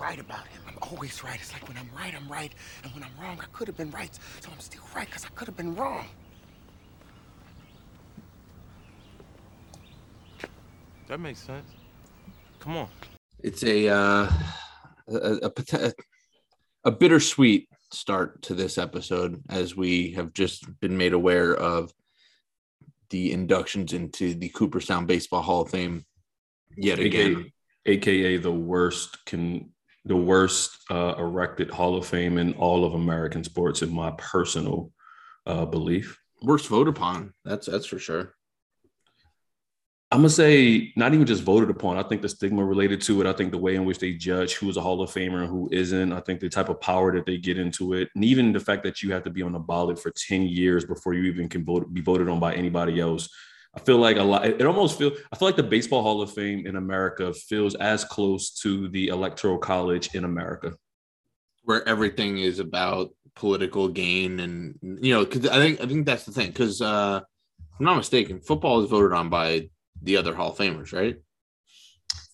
right about him. I'm always right. It's like when I'm right, I'm right. And when I'm wrong, I could have been right. So I'm still right because I could have been wrong. That makes sense. Come on. It's a uh, a, a, a, a bittersweet start to this episode as we have just been made aware of the inductions into the Cooperstown Baseball Hall of Fame yet again. AKA, the worst can the worst uh, erected Hall of Fame in all of American sports, in my personal uh, belief. Worst voted upon. That's that's for sure. I'm gonna say not even just voted upon. I think the stigma related to it. I think the way in which they judge who's a Hall of Famer and who isn't. I think the type of power that they get into it, and even the fact that you have to be on the ballot for 10 years before you even can vote, be voted on by anybody else. I feel like a lot. It almost feel. I feel like the Baseball Hall of Fame in America feels as close to the Electoral College in America, where everything is about political gain, and you know, because I think I think that's the thing. Because uh, I'm not mistaken, football is voted on by the other Hall of Famers, right?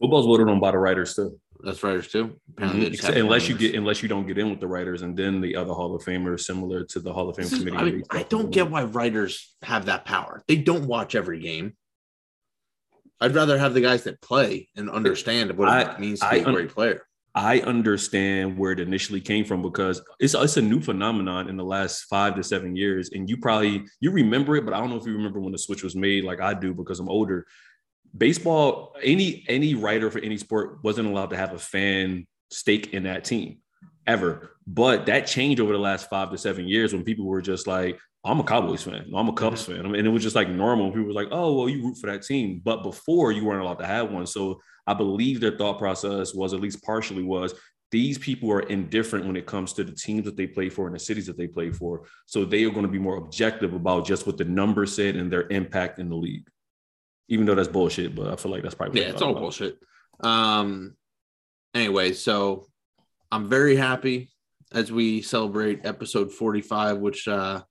Football's voted on by the writers too. That's writers too. Mm-hmm. Unless you get unless you don't get in with the writers, and then the other Hall of Famers, similar to the Hall of Fame is, committee. I, mean, I don't get why writers have that power. They don't watch every game. I'd rather have the guys that play and understand what I, it means to be a great player. I understand where it initially came from because it's it's a new phenomenon in the last five to seven years, and you probably you remember it, but I don't know if you remember when the switch was made, like I do because I'm older. Baseball, any any writer for any sport wasn't allowed to have a fan stake in that team ever. But that changed over the last five to seven years when people were just like, I'm a Cowboys fan. I'm a Cubs fan. And it was just like normal. People were like, oh, well, you root for that team. But before you weren't allowed to have one. So I believe their thought process was, at least partially, was these people are indifferent when it comes to the teams that they play for and the cities that they play for. So they are going to be more objective about just what the numbers said and their impact in the league. Even though that's bullshit, but I feel like that's probably yeah, it's all about. bullshit. Um. Anyway, so I'm very happy as we celebrate episode 45, which uh,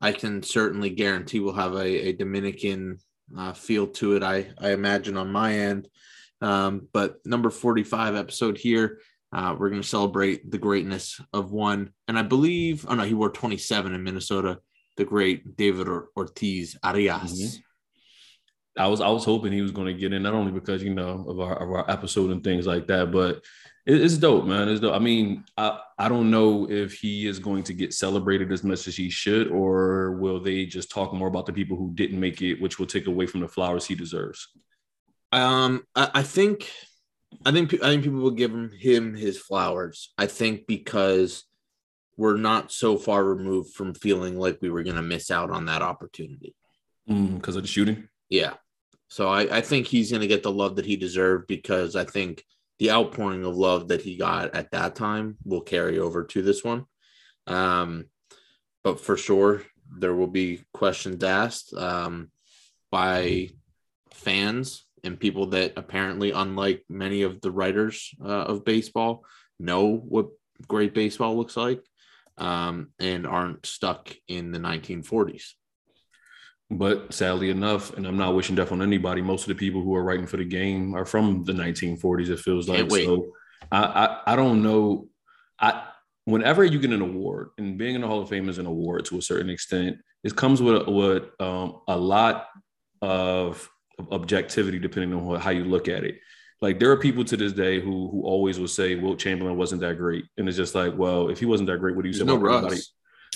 I can certainly guarantee will have a, a Dominican uh, feel to it. I I imagine on my end. Um, but number 45 episode here, uh, we're going to celebrate the greatness of one. And I believe, oh no, he wore 27 in Minnesota, the great David Ortiz Arias. Mm-hmm. I was I was hoping he was going to get in not only because you know of our of our episode and things like that, but it, it's dope, man. It's dope. I mean, I I don't know if he is going to get celebrated as much as he should, or will they just talk more about the people who didn't make it, which will take away from the flowers he deserves. Um, I, I think, I think, I think people will give him, him his flowers. I think because we're not so far removed from feeling like we were going to miss out on that opportunity because mm, of the shooting. Yeah. So I, I think he's going to get the love that he deserved because I think the outpouring of love that he got at that time will carry over to this one. Um, but for sure, there will be questions asked um, by fans and people that apparently, unlike many of the writers uh, of baseball, know what great baseball looks like um, and aren't stuck in the 1940s. But sadly enough, and I'm not wishing death on anybody, most of the people who are writing for the game are from the 1940s, it feels like. So I, I, I don't know. I whenever you get an award, and being in the Hall of Fame is an award to a certain extent, it comes with, with um, a lot of objectivity depending on how you look at it. Like there are people to this day who who always will say Wilt Chamberlain wasn't that great, and it's just like, well, if he wasn't that great, what do you say no about Russ. everybody?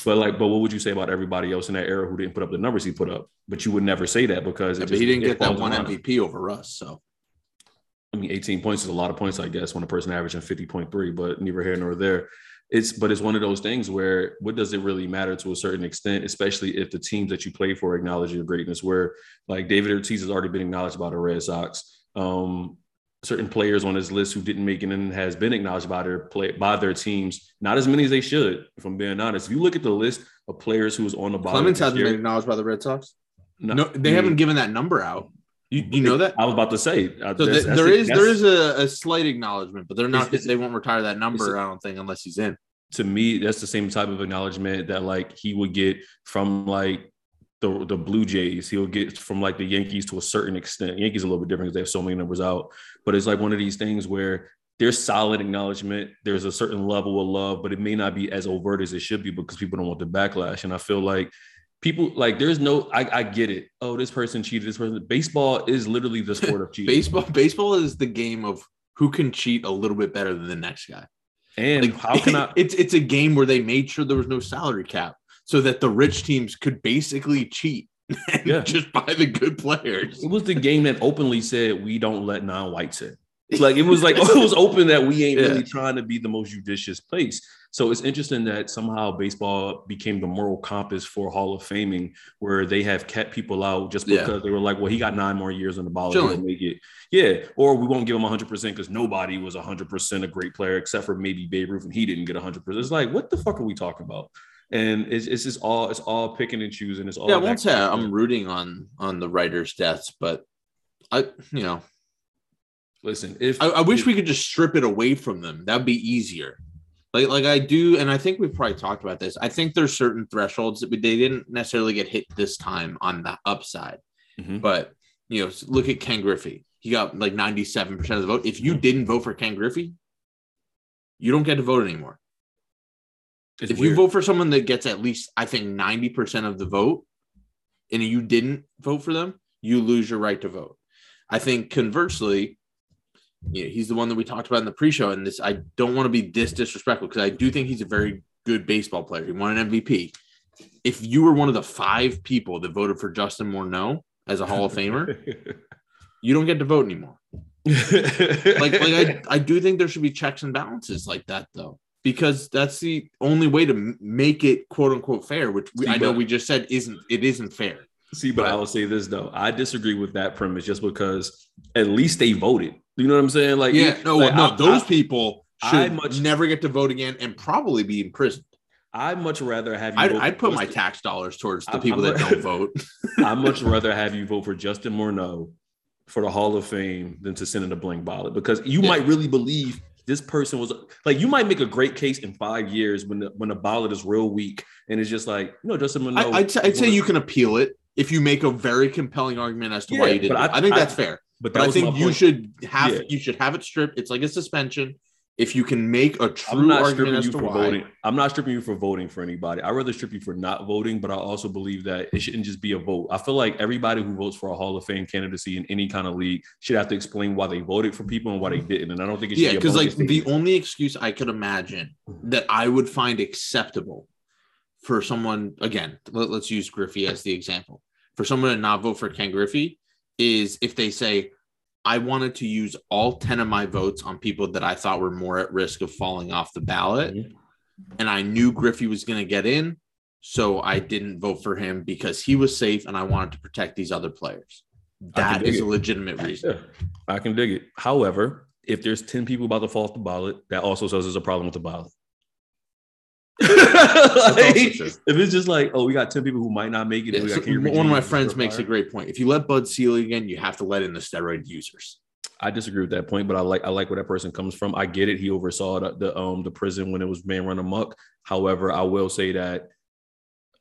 But like, but what would you say about everybody else in that era who didn't put up the numbers he put up? But you would never say that because yeah, but he didn't get that one MVP over Russ. So I mean, 18 points is a lot of points, I guess, when a person averaging 50.3, but neither here nor there it's but it's one of those things where what does it really matter to a certain extent, especially if the teams that you play for acknowledge your greatness. Where like David Ortiz has already been acknowledged by the Red Sox. Um, certain players on his list who didn't make it and has been acknowledged by their play by their teams. Not as many as they should, if I'm being honest. If you look at the list of players who was on the bottom, Clemens hasn't year, been acknowledged by the Red Sox. No, no they haven't given that number out. You, you know that I was about to say. Uh, so that's, there is there is a, a, slight acknowledgement, but they're not. they won't retire that number. I don't think unless he's in to me, that's the same type of acknowledgement that like he would get from like the, the Blue Jays. He'll get from like the Yankees to a certain extent. Yankees a little bit different because they have so many numbers out. But it's like one of these things where there's solid acknowledgement. There's a certain level of love, but it may not be as overt as it should be because people don't want the backlash. And I feel like people like there's no I, I get it. Oh, this person cheated. This person. Baseball is literally the sport of cheating. baseball baseball is the game of who can cheat a little bit better than the next guy. And Like, how can I? It's it's a game where they made sure there was no salary cap, so that the rich teams could basically cheat and Yeah. just buy the good players. It was the game that openly said we don't let non-whites in. Like it was like it was open that we ain't Yeah. really trying to be the most judicious place. So it's interesting that somehow baseball became the moral compass for Hall of Faming, where they have kept people out just Yeah. because they were like, well, he got nine more years on the ball, make it. Yeah, or we won't give him 100 percent because nobody was 100 percent a great player except for maybe Babe Ruth, and he didn't get 100 percent. It's like, what the fuck are we talking about? And it's, it's just all it's all picking and choosing. It's all Yeah, I won't say I'm rooting on on the writers' deaths, but I you know Listen, if I, I wish we could just strip it away from them. That'd be easier. Like like I do, and I think we've probably talked about this. I think there's certain thresholds that they didn't necessarily get hit this time on the upside. Mhm. But you know, look at Ken Griffey. He got like 97% of the vote. If you didn't vote for Ken Griffey, you don't get to vote anymore. It's if you vote for someone that gets at least, I think, 90% of the vote, and you didn't vote for them, you lose your right to vote. I think conversely, you know, he's the one that we talked about in the pre-show, and this I don't want to be this disrespectful because I do think he's a very good baseball player. He won an MVP. If you were one of the five people that voted for Justin Morneau as a Hall of Famer, you don't get to vote anymore. Like, like I, I do think there should be checks and balances like that, though, because that's the only way to make it quote unquote fair. Which we, I know we just said isn't it isn't fair. See, but I will say this though. I disagree with that premise just because at least they voted. You know what I'm saying? Like, Yeah, no, like, no, I- those I- people I should much- never get to vote again and probably be imprisoned. I'd much rather have you. I'd, vote I'd put my tax dollars towards the I'm- people I'm that don't vote. I'd much rather have you vote for Justin Morneau for the Hall of Fame than to send in a blank ballot because you Yeah. might really believe this person was like you might make a great case in five years when the when the ballot is real weak and it's just like you know Justin Morneau. I, I'd, say- I'd say you can appeal it if you make a very compelling argument as to why you did. it. I- I, think I- that's fair. but But I think you should have Yeah. you should have it stripped. It's like a suspension. If you can make a I'm true not argument as you to for why, voting. I'm not stripping you for voting for anybody. I'd rather strip you for not voting, but I also believe that it shouldn't just be a vote. I feel like everybody who votes for a Hall of Fame candidacy in any kind of league should have to explain why they voted for people and why they mm-hmm. didn't. And I don't think it should yeah, be because like blanket the only excuse I could imagine mm-hmm. that I would find acceptable for someone again, let, us use Griffey as the example. For someone to not vote for Ken Griffey is if they say, I wanted to use all 10 of my votes on people that I thought were more at risk of falling off the ballot. And I knew Griffey was going to get in. So I didn't vote for him because he was safe and I wanted to protect these other players. That is it. a legitimate reason. Yeah, I can dig it. However, if there's 10 people about to fall off the ballot, that also says there's a problem with the ballot. Also Like, if it's just like, oh, we got 10 people who might not make it. Yeah, we so got Kenny one of my friends for makes a great point. If you let Bud Selig again, you have to let in the steroid users. I disagree with that point, but I like I like where that person comes from. I get it. He oversaw the, the um the prison when it was being run amok. However, I will say that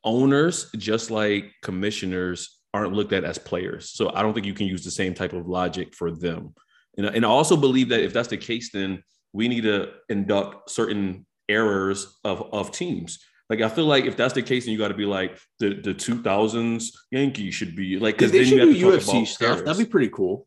owners, just like commissioners, aren't looked at as players. So I don't think you can use the same type of logic for them. And, and I also believe that if that's the case, then we need to induct certain errors of, of teams. Like I feel like if that's the case, then you got to be like the the two thousands Yankees should be like They, because then should you have do to UFC stuff. errors. That'd be pretty cool.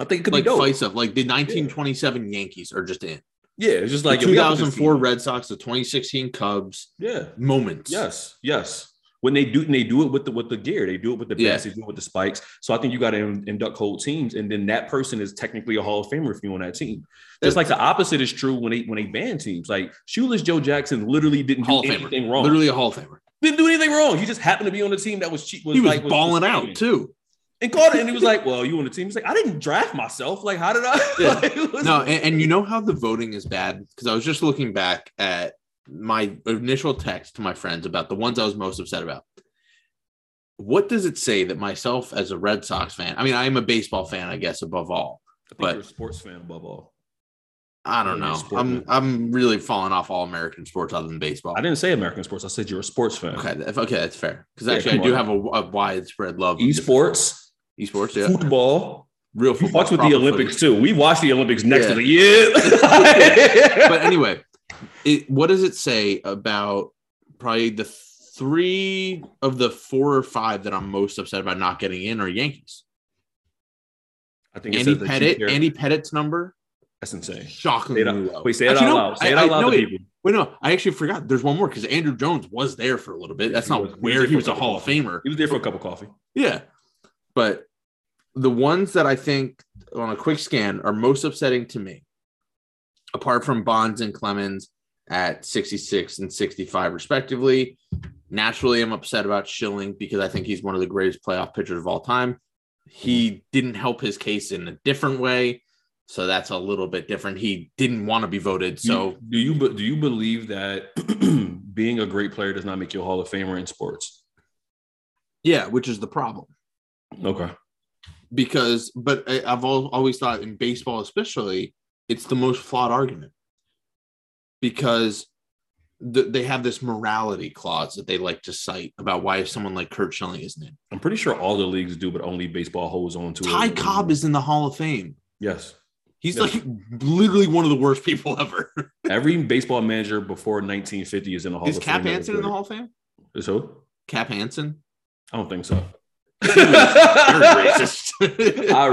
I think it could Like be dope. fight stuff. Like the 1927 Yankees are just in. Yeah, it's just like the if we have this 2004 Red Sox, the 2016 Cubs. Yeah. Moments. Yes. Yes. When they do, they do it with the with the gear. They do it with the Yeah. bats. They do it with the spikes. So I think you got to induct whole teams, and then that person is technically a Hall of Famer if you on that team. Just like the opposite is true when they when they ban teams. Like Shoeless Joe Jackson literally didn't Hall do of Famer. anything wrong. Literally a Hall of Famer. didn't do anything wrong. He just happened to be on the team that was cheap. He was like, balling out too. and caught it. And he was like, "Well, you on the team?" He's like, "I didn't draft myself. Like, how did I?" Yeah. Like, was- No, and, and you know how the voting is bad because I was just looking back at my initial text to my friends about the ones I was most upset about. What does it say that myself as a Red Sox fan? I mean, I am a baseball fan, I guess, above all. I think but- you're a sports fan above all. I don't Yeah, know. I'm. I'm really falling off all American sports other than baseball. I didn't say American sports. I said you're a sports fan. Okay, okay, that's fair. Because Yeah, actually, I do on. have a, a widespread love. Esports, Esports, yeah. football, real football. fucked with the Olympics too. We watched the Olympics next Yeah. to the yeah. But anyway, it, what does it say about probably the three of the four or five that I'm most upset about not getting in are Yankees? I think it Andy says that you Pettitte. Andy Pettitte's number That's insane. Say shockingly it low. wait, say it Actually, out no, loud. Say it I- out I- loud no, wait. people. Wait, no, I actually forgot. There's one more because Andruw Jones was there for a little bit. That's He not was- he was where he was a Hall of. Famer. He was there for a cup of coffee. Yeah. But the ones that I think on a quick scan are most upsetting to me, apart from Bonds and Clemens at 66 and 65, respectively. Naturally, I'm upset about Schilling because I think he's one of the greatest playoff pitchers of all time. He didn't help his case in a different way. So that's a little bit different. He didn't want to be voted. So do you do you believe that being a great player does not make you a Hall of Famer in sports? yeah, which is the problem. Okay. because but I- I've always thought in baseball, especially, it's the most flawed argument because th- they have this morality clause that they like to cite about why someone like Curt Schilling isn't in. I'm pretty sure all the leagues do, but only baseball holds on to Ty it. Ty Cobb is in the Hall of Fame. yes. He's Yeah. like literally one of the worst people ever. Every baseball manager before 1950 is in the Hall Is of Cap Fame. Is Cap Anson in the Hall of Fame? Is who? Cap Anson? I don't think so. I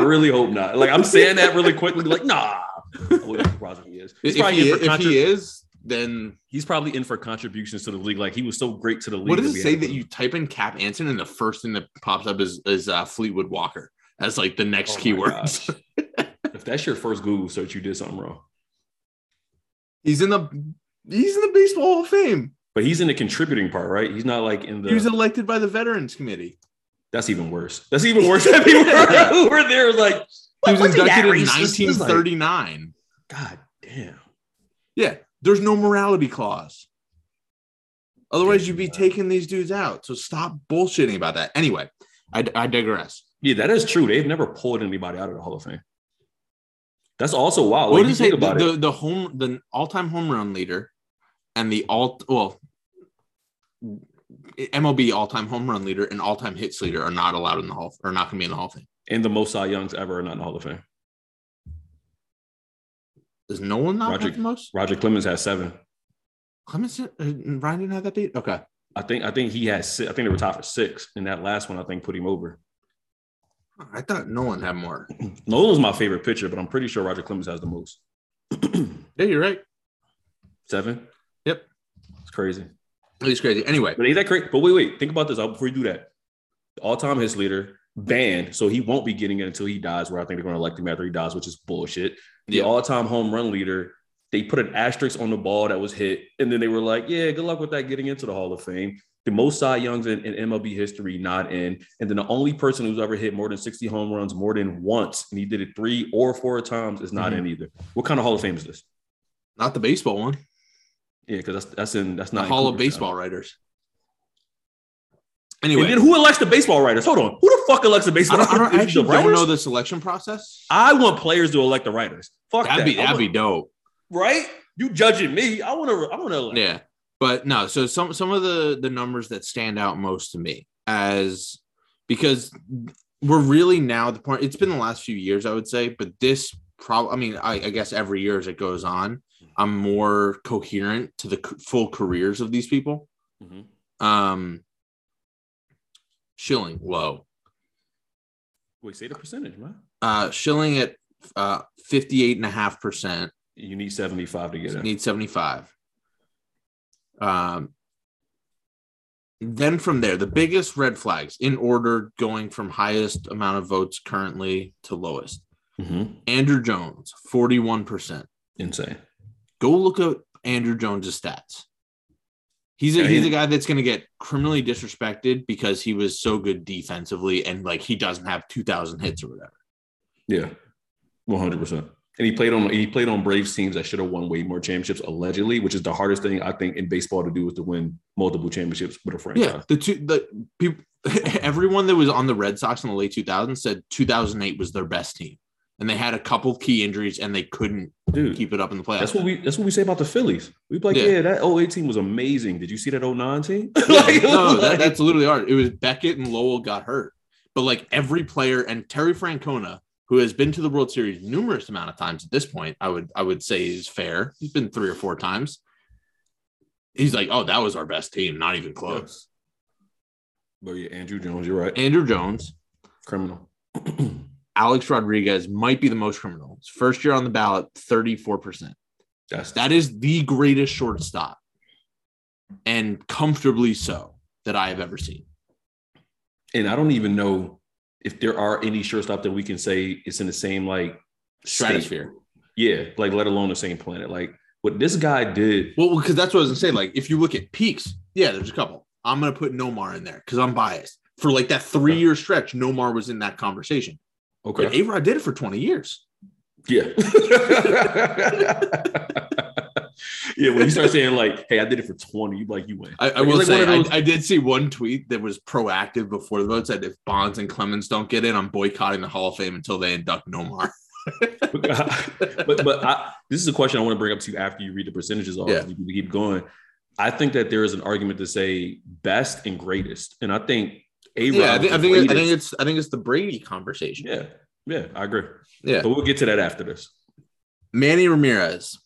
really hope not. Like I'm saying that really quickly, like nah. I wouldn't be surprised if he is. He's if, he, in for if he is, then he's probably in for contributions to the league. Like he was so great to the league. what does it say that you type in Cap Anson and the first thing that pops up is is uh, Fleetwood Walker as like the next Oh keyword? if that's your first Google search, you did something wrong. He's in the he's in the baseball Hall of Fame. But he's in the contributing part, right? He's not like in the. He was elected by the Veterans Committee. that's even worse. That's even worse. Than people who were there like. He was inducted in racist?" It's like, 1939. God damn. Yeah, there's no morality clause. Otherwise, you'd be taking these dudes out. So stop bullshitting about that. Anyway, I, I digress. Yeah, that is true. They've never pulled anybody out of the Hall of Fame. That's also wild. what Like, you does it the, about the, it. the home the all-time home run leader and the all well MLB all-time home run leader and all-time hits leader are not allowed in the hall or not going to be in the Hall of Fame. And the most Cy Youngs ever are not in the Hall of Fame. Does no one not Roger- the most? Roger Clemens has seven. Clemens, uh, Ryan didn't have that beat. Okay, I think I think he has six. I think they were tied for six. And that last one, I think, put him over. I thought no one had more. Nolan's my favorite pitcher, but I'm pretty sure Roger Clemens has the most. Yeah, you're right. Seven. Yep. It's crazy. He's crazy. Anyway, But ain't that crazy? But wait, wait. Think about this uh, before you do that. All-time hits leader banned, so he won't be getting it until he dies. Where I think they're going to elect him after he dies, which is bullshit. The Yeah. all-time home run leader, they put an asterisk on the ball that was hit, and then they were like, "Yeah, good luck with that getting into the Hall of Fame." The most Cy Youngs in, in MLB history not in, and then the only person who's ever hit more than 60 home runs more than once, and he did it three or four times, is not Mhm. in either. What kind of Hall of Fame is this? not the baseball one. Yeah, because that's that's in that's not in Hall of. Baseball writers. And Anyway, then who elects the baseball writers? Hold on. Who the fuck elects the baseball I, don't, I writers? actually The don't know the selection process. I want players to elect the writers. Fuck That'd that. be that'd be dope. right. You judging me? I want to. I want to elect. Yeah, but no. So some some of the the numbers that stand out most to me as because we're really now the point. It's been the last few years, I would say, but this probably. I mean, I, I guess every year as it goes on, I'm more coherent to the c- full careers of these people. Mhm. Um, Schilling low. Wait, say the percentage, man. Uh, Schilling at uh 58 and a half percent. You need seventy five to get in. Need 75. Um, then from there, the biggest red flags in order going from highest amount of votes currently to lowest. Mhm. Andruw Jones, 41%. Insane. Go look at Andruw Jones's stats. He's a, he's a guy that's going to get criminally disrespected because he was so good defensively and like he doesn't have 2,000 hits or whatever. Yeah, one hundred percent. And he played on he played on Braves teams that should have won way more championships allegedly, which is the hardest thing I think in baseball to do is to win multiple championships with a franchise. Yeah, the two the people, everyone that was on the Red Sox in the late 2000s said 2008 was their best team, and they had a couple key injuries and they couldn't Dude, keep it up in the playoffs. That's what we that's what we say about the Phillies. We be like, Yeah. yeah, that 08 team was amazing. Did you see that 09 team? Yeah, Like, no, that, that's literally hard. It was Beckett and Lowell got hurt, but like every player and Terry Francona who has been to the World Series numerous amount of times at this point, I would I would say is fair. He's been three or four times. He's like, oh, that was our best team, not even close. But yeah, Andruw Jones, you're right. Andruw Jones, Criminal. Alex Rodriguez might be the most criminal. His first year on the ballot, 34%. That's That is the greatest shortstop, and comfortably so, that I have ever seen. and I don't even know if there are any shortstop that we can say it's in the same like state. Stratosphere. Yeah, like let alone the same planet. Like what this guy did. Well, because that's what I was gonna say. Like, if you look at peaks, yeah, there's a couple. I'm gonna put Nomar in there because I'm biased. For like that three year stretch, Nomar was in that conversation. Okay. But A Rod did it for 20 years. Yeah. yeah, when you start saying like, "Hey, I did it for 20," you like you win. I, I Like, will like say, those- I, I did see one tweet that was proactive before the vote said if Bonds and Clemens don't get in, I'm boycotting the Hall of Fame until they induct Nomar. but but I, this is a question I want to bring up to you after you read the percentages off. Yeah. You can keep going. I think that there is an argument to say best and greatest, and I think a Yeah, I think, I think I think it's I think it's the Brady conversation. yeah yeah I agree. Yeah. But we'll get to that after this. Manny Ramirez,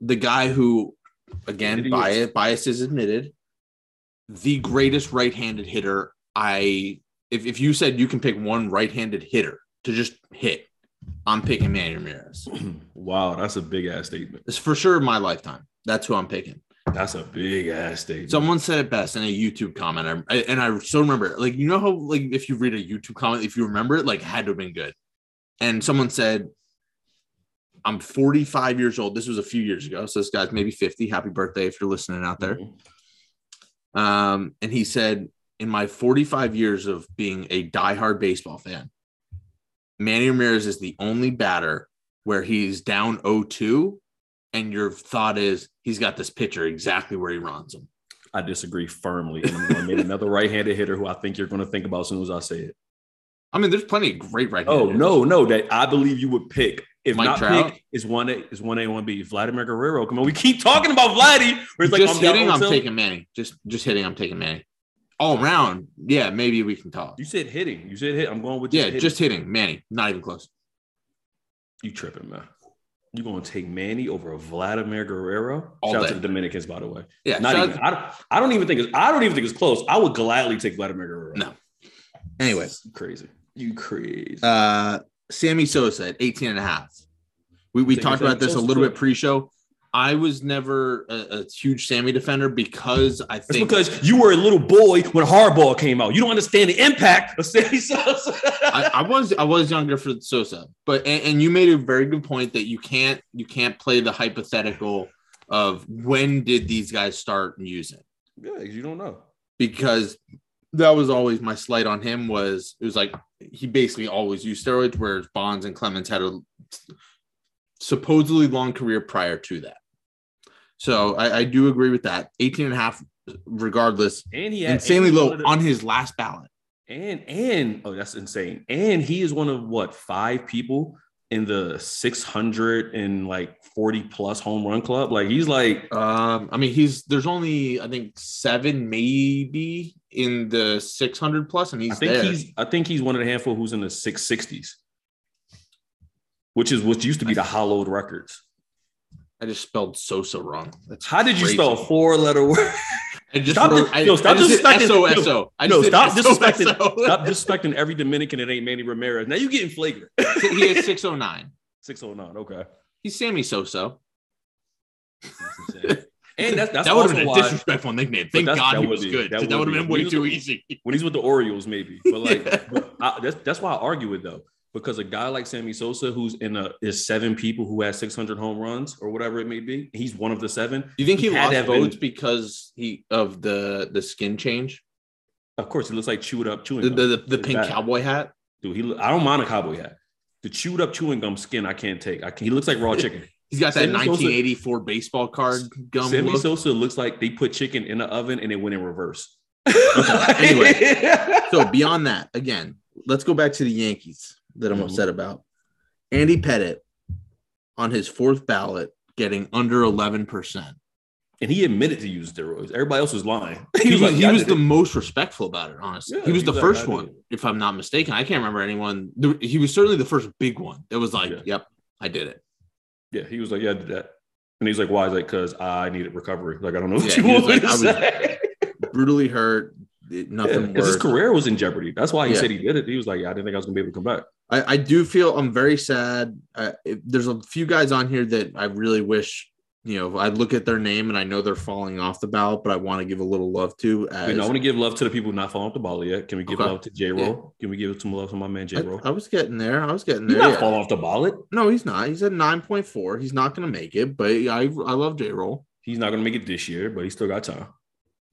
the guy who, again, bias, is. bias is admitted, the greatest right-handed hitter. I if, if you said you can pick one right-handed hitter to just hit, I'm picking Manny Ramirez. wow, that's a big ass statement. It's for sure my lifetime. That's who I'm picking. That's a big ass statement. Someone said it best in a YouTube comment, I, and I still remember. it. Like you know how like if you read a YouTube comment, if you remember it, like had to have been good. And someone said, "I'm 45 years old. This was a few years ago, so this guy's maybe 50. Happy birthday if you're listening out there." Mhm. Um, and he said, "In my 45 years of being a diehard baseball fan, Manny Ramirez is the only batter where he's down 0-2, and your thought is he's got this pitcher exactly where he runs him." I disagree firmly, and I'm going to name another right-handed hitter who I think you're going to think about as soon as I say it. I mean, there's plenty of great right. Oh no, no, that I believe you would pick. If Mike not Trout? pick, is one A, is one A, one B. Vladimir Guerrero. Come on, we keep talking about Vladdy. Where it's like just I'm hitting, I'm 0-2. taking Manny. Just just hitting, I'm taking Manny. All around, yeah, maybe we can talk. You said hitting. You said hit. I'm going with Yeah, hitting. just hitting Manny. Not even close. you tripping, man. You going to take Manny over Vladimir Guerrero? All Shout out to the Dominicans, by the way. Yeah, Not even. I don't, I don't even think it's. I don't even think it's close. I would gladly take Vladimir Guerrero. No. Anyway, crazy. You crazy. uh Sammy Sosa at 18 and a half. We, we talked about this a little bit pre-show. I was never a, a huge Sammy defender because I think because you were a little boy when Hardball came out. You don't understand the impact of Sammy Sosa. I, I was I was younger for Sosa, but and, and you made a very good point that you can't you can't play the hypothetical of when did these guys start using yeah, you don't know. because that was always my slight on him was it was like he basically always used steroids whereas Bonds and Clemens had a supposedly long career prior to that. So I, I do agree with that. 18 and a half regardless And he had insanely low the- on his last ballot. And and oh, that's insane. And he is one of what five people in the 600 and like 40 plus home run club. Like he's like Um, I mean, he's there's only I think seven maybe in the 600 plus, and he's I think there. he's I think he's one of the handful who's in the 660s, which is what used to be the hollowed records. I just spelled Sosa wrong. That's How did you crazy. spell a four letter word? I just Stop wrote, I, yo, stop I just disrespecting- SO, yo, I no, stop disrespecting- Stop disrespecting every Dominican that ain't Manny Ramirez. Now you're getting flagrant. he is 609. 609. Okay. He's Sammy Sosa. And that's that's that would have been a disrespectful nickname. Thank God that he was be- good. that would have be. been way too easy. when he's with the Orioles, maybe. But like, but I, that's that's why I argue it though, because a guy like Sammy Sosa, who's in a is seven people who has 600 home runs or whatever it may be, he's one of the seven. Do you think he, He lost to have been- votes because he of the the skin change, Of course, he looks like chewed up chewing the gum. the, the, the pink cowboy hat? Dude, he I don't mind a cowboy hat. The chewed up chewing gum skin, I can't take. I can, he looks like raw chicken. He's got that Sammy Sosa- 1984 baseball card gum Sammy look. Sosa looks like they put chicken in the oven and it went in reverse. anyway. So beyond that, again, let's go back to the Yankees that I'm Mhm. upset about. Andy Pettitte on his fourth ballot getting under 11%. and he admitted to use steroids. Everybody else was lying. He was, like, he "Yeah, was the it." most respectful about it, honestly. Yeah, he was the like, first one, it." if I'm not mistaken. I can't remember anyone. He was certainly the first big one. It was like, Yeah. yep, I did it. Yeah, he was like, "Yeah, I did that," and he's like, "Why?" He's like, "Cause I needed recovery. Like, I don't know what you want like, to I was- say." Brutally hurt. Nothing Because his career was in jeopardy. That's why he said he did it. He was like, "Yeah, I didn't think I was gonna be able to come back." I, I do feel I'm very sad. Uh, if- there's a few guys on here that I really wish, you know, I look at their name and I know they're falling off the ballot, but I want to give a little love to. As, You know, I want to give love to the people not falling off the ballot yet. Can we give Okay. love to J Roll? Can we give some love to my man J Roll? I was getting there. I was getting He's there. not yeah. falling off the ballot. No, he's not. He's at 9.4. He's not going to make it, but I I love J Roll. He's not gonna make it this year, but he still got time.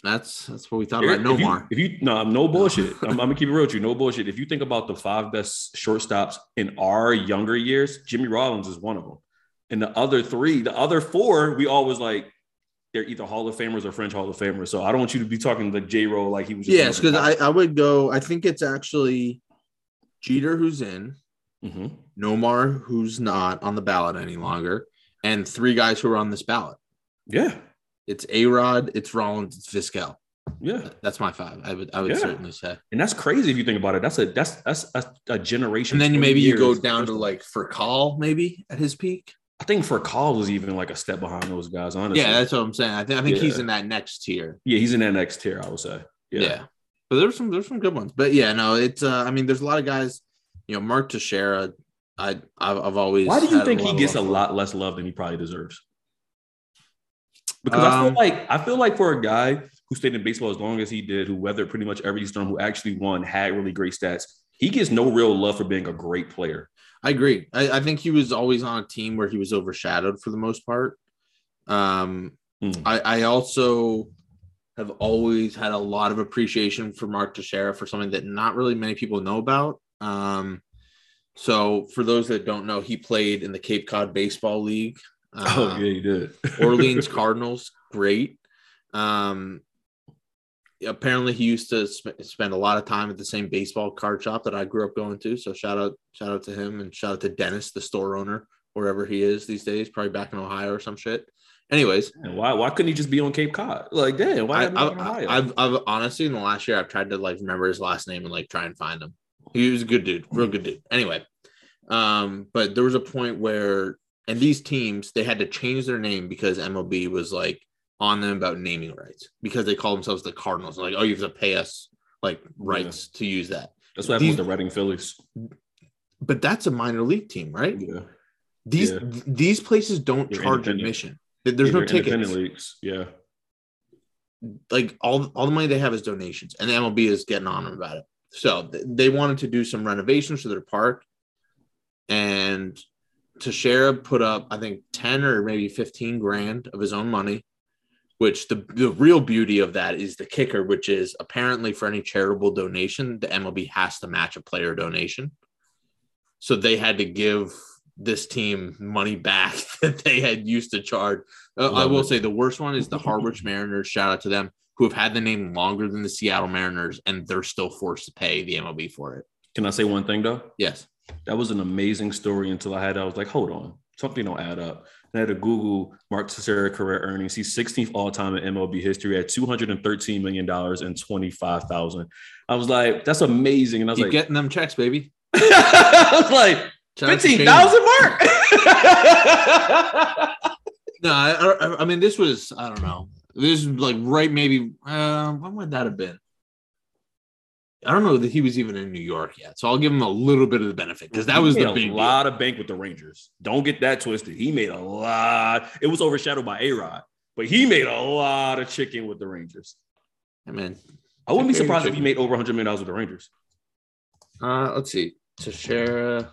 That's that's what we thought If about. No you- more. If you no, no bullshit. I'm, I'm gonna keep it real with you. No bullshit. If you think about the five best shortstops in our younger years, Jimmy Rollins is one of them. And the other three, the other four, we always like they're either Hall of Famers or French Hall of Famers. So I don't want you to be talking like J Roll like he was. just Yes, because I, I would go. I think it's actually Jeter who's in, hmm Nomar who's not on the ballot any longer, and three guys who are on this ballot. yeah, It's A Rod, it's Rollins, it's Vizquel. yeah, That's my five. I would I would Yeah. certainly say. and that's crazy if you think about it. That's a that's that's a, a generation. And then you 20 maybe you go down to like Furcal maybe at his peak. I think Furcal was even like a step behind those guys. Honestly, Yeah, that's what I'm saying. I think I think he's in that next tier. yeah, he's in that next tier. I would say. Yeah. Yeah, But there's some there's some good ones. But yeah, no, it's uh I mean there's a lot of guys, you know, Mark Teixeira, I I've, I've always Why do you think he gets a lot less love than he probably deserves? Because I Um, feel like I feel like for a guy who stayed in baseball as long as he did, who weathered pretty much every storm, who actually won, had really great stats, he gets no real love for being a great player. I agree. I, I think he was always on a team where he was overshadowed for the most part. Um, Hmm. I, I also have always had a lot of appreciation for Mark Teixeira for something that not really many people know about. Um, so for those that don't know, he played in the Cape Cod Baseball League. Oh Uh, yeah, he did. Orleans Cardinals, great. Um, apparently, he used to sp- spend a lot of time at the same baseball card shop that I grew up going to. So shout out, shout out to him, and shout out to Dennis, the store owner, wherever he is these days, probably back in Ohio or some shit. Anyways, And why why couldn't he just be on Cape Cod? Like, damn, why I, have him in I, Ohio? I've, I've honestly in the last year I've tried to like remember his last name and like try and find him. He was a good dude, real good dude. Anyway, um, but there was a point where and these teams they had to change their name because MLB was like on them about naming rights because they call themselves the Cardinals. Like, oh, you have to pay us like rights to use that. That's what happened these- with the Reading Phillies. But that's a minor league team, right? Yeah, These Yeah. th- these places don't They're charge admission. There's no they're tickets. leagues. Yeah, like all all the money they have is donations, and the MLB is getting on them about it. So th- they wanted to do some renovations to their park, and Teixeira put up I think ten or maybe fifteen grand of his own money. Which the the real beauty of that is the kicker, which is apparently for any charitable donation, the MLB has to match a player donation. So they had to give this team money back that they had used to charge. Uh, I will it. say the worst one is the Harwich Mariners. Shout out to them who have had the name longer than the Seattle Mariners, and they're still forced to pay the MLB for it. can I say one thing though? Yes. That was an amazing story until I had I was like, hold on, something don't add up. And I had to Google Mark Teixeira career earnings. He's 16th all time in MLB history at 213 million dollars and 25,000. I was like, that's amazing. And I was Keep like, getting them checks, baby. I was like, Shout out to fifteen Shane. mark. No, I, I, I mean this was I don't know. This is like right maybe uh, when would that have been? I don't know that he was even in New York yet, so I'll give him a little bit of the benefit because that He was made the a big deal. lot of bank with the Rangers. Don't get that twisted. He made a lot. It was overshadowed by A Rod, but he made a lot of chicken with the Rangers. I mean, I wouldn't be Chicken, surprised if he made over 100 million dollars with the Rangers. uh, let's see, Teixeira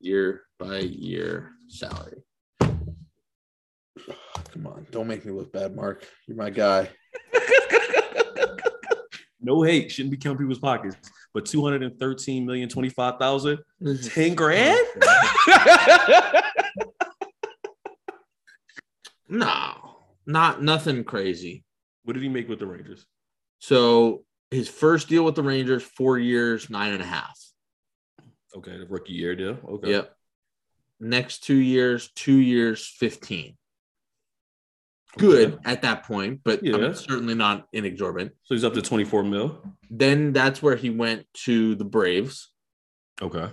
year by year salary. Come on, don't make me look bad, Mark. You're my guy. No hate, shouldn't be counting people's pockets, but 213 million, 25,000, mm-hmm. 10 grand? No, not nothing crazy. what did he make with the Rangers? So his first deal with the Rangers, four years, nine and a half. Okay, the rookie year deal. Okay. Yep. Next two years, two years, 15. Good Okay. at that point, but I mean, certainly not inexorbitant. So he's up to 24 mil. Then that's where he went to the Braves. Okay.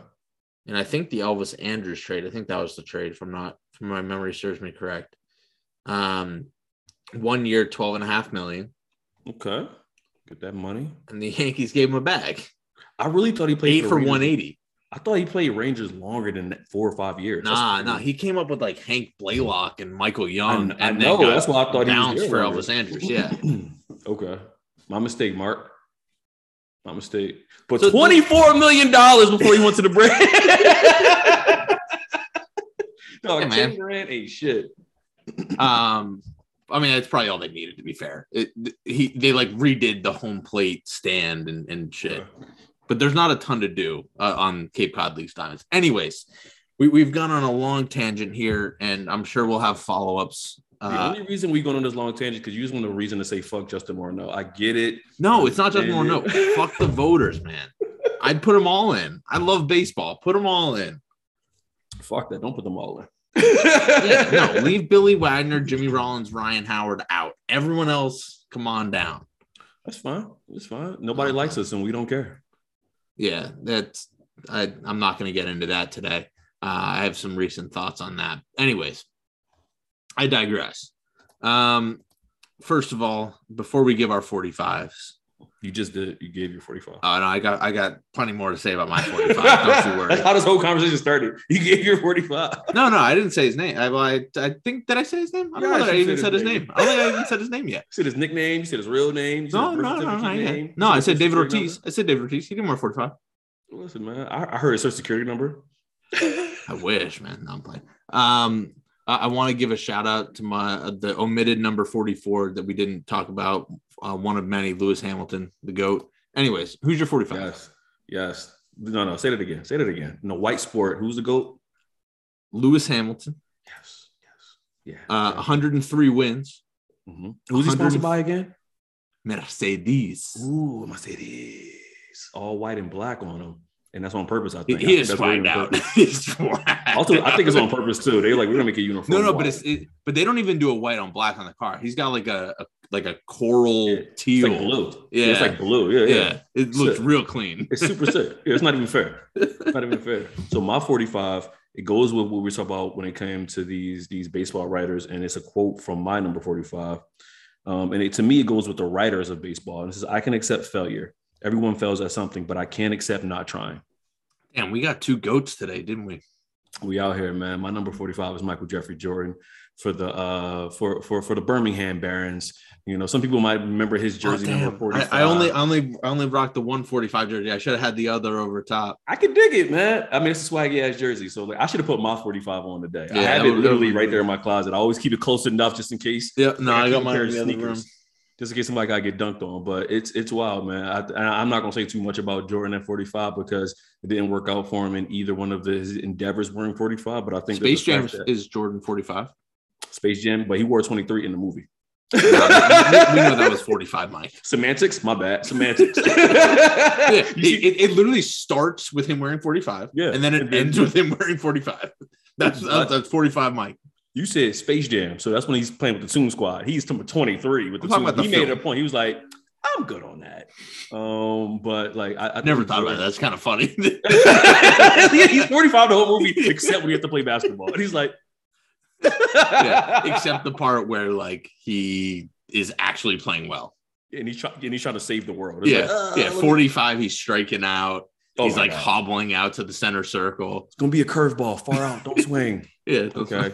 And I think the Elvis Andrus trade, I think that was the trade if I'm not from my memory serves me correct. Um one year, 12 and a half million. Okay. Get that money. And the Yankees gave him a bag. I really thought he played Eight for Rangers- 180. I thought he played Rangers longer than four or five years. Nah, nah. He came up with like Hank Blalock and Michael Young. I- I and know, that's why I thought he was for longer. Elvis Andrus. Yeah. okay. My mistake, Mark. My mistake. But So- $24 million before he went to the Braves. no, Hey, man. 10 ain't shit. Um, I mean, that's probably all they needed to be fair. It, he they like redid the home plate stand and, and shit. But there's not a ton to do uh, on Cape Cod Leafs Diamonds. Anyways, we, we've gone on a long tangent here, and I'm sure we'll have follow ups. The Uh, only reason we going on this long tangent because you just want a reason to say fuck Justin Morneau. I get it. no, it's not just more. No, Understand fuck the voters, man. I'd put them all in. I love baseball. Put them all in. Fuck that. Don't put them all in. Yeah, no, leave Billy Wagner, Jimmy Rollins, Ryan Howard out. Everyone else, come on down. That's fine. That's fine. Nobody likes us and we don't care. Yeah, that's I, I'm not going to get into that today. Uh, I have some recent thoughts on that. Anyways, I digress. Um, first of all, before we give our 45s, You just did. You gave your 45. uh, no, I got I got plenty more to say about my 45. don't you worry. That's how this whole conversation started. You gave your 45. No, no, I didn't say his name. I, well, I, I think did I say his name? I don't Yeah, know that I even said his name. name. I don't think I even said his name yet. You said his nickname. You said his real name. You said No, no, no, no, I, name. no. I said David Ortiz. I said David Ortiz. He didn't wear 45. Listen, man. I, I heard his social security number. I wish, man. No, I'm playing. Um, I, I want to give a shout out to my uh, the omitted number 44 that we didn't talk about. Uh, one of many, Lewis Hamilton, the goat. Anyways, who's your 45? Yes. Yes. No, no. Say that again. Say that again. No, white sport. Who's the GOAT? Lewis Hamilton. Yes. Yes. Yeah. Uh, 103 wins. Mhm. Who's he 100 sponsored by again? Mercedes. Ooh, Mercedes. All white and black on him. And that's on purpose, I think. he I is that's really swagged on out. Also, I think it's on purpose too. They're like, we're gonna make a uniform. No, no, but it's it, but they don't even do a white on black on the car. He's got like a, a like a coral Yeah, teal. It's like blue. Yeah. it's like blue. Yeah, Yeah, yeah. it looks Sick. real clean. It's super sick. Yeah, it's not even fair. Not even fair. So my 45, it goes with what we talk about when it came to these these baseball writers, and it's a quote from my number 45. Um, and it, to me, it goes with the writers of baseball. And it says, "I can accept failure. Everyone fails at something, but I can't accept not trying." Damn, we got two goats today, didn't we? We out here, man. My number 45 is Michael Jeffrey Jordan for the uh for for for the Birmingham Barons. You know, some people might remember his jersey Oh, number 45. I, I only I only I only rocked the 145 jersey. I should have had the other over top. I could dig it, man. I mean, it's a swaggy ass jersey. So like I should have put my 45 on today. I have it literally right there in my closet. I always keep it close enough just in case. Yeah, no, I keep got my mine pair in of the other room. sneakers, Just in case somebody got get dunked on. But it's it's wild, man. I, I'm not gonna say too much about Jordan at 45 because it didn't work out for him in either one of his endeavors wearing 45. But I think Space Jam is Jordan 45. Space Jam, but he wore 23 in the movie. we, we know that was 45, Mike. Semantics, my bad. Semantics. Yeah, it, it, it literally starts with him wearing 45, Yeah, and then it and ends with him wearing 45. That's that's, that's 45, Mike. You said Space Jam, so that's when he's playing with the Toon Squad. He's number 23 with the I'm Toon. about the He made it a point. He was like, "I'm good on that." Um, but like, I, I I never thought about that. That's kind of funny. yeah, he's 45 the whole movie, except when he has to play basketball. And he's like, yeah, except the part where like he is actually playing well. and he's trying and he's trying to save the world. It's Yeah, like, uh, yeah. 45, he's striking out. Oh he's like God. hobbling out to the center circle. It's gonna be a curveball, far out. Don't swing. Yeah. Okay.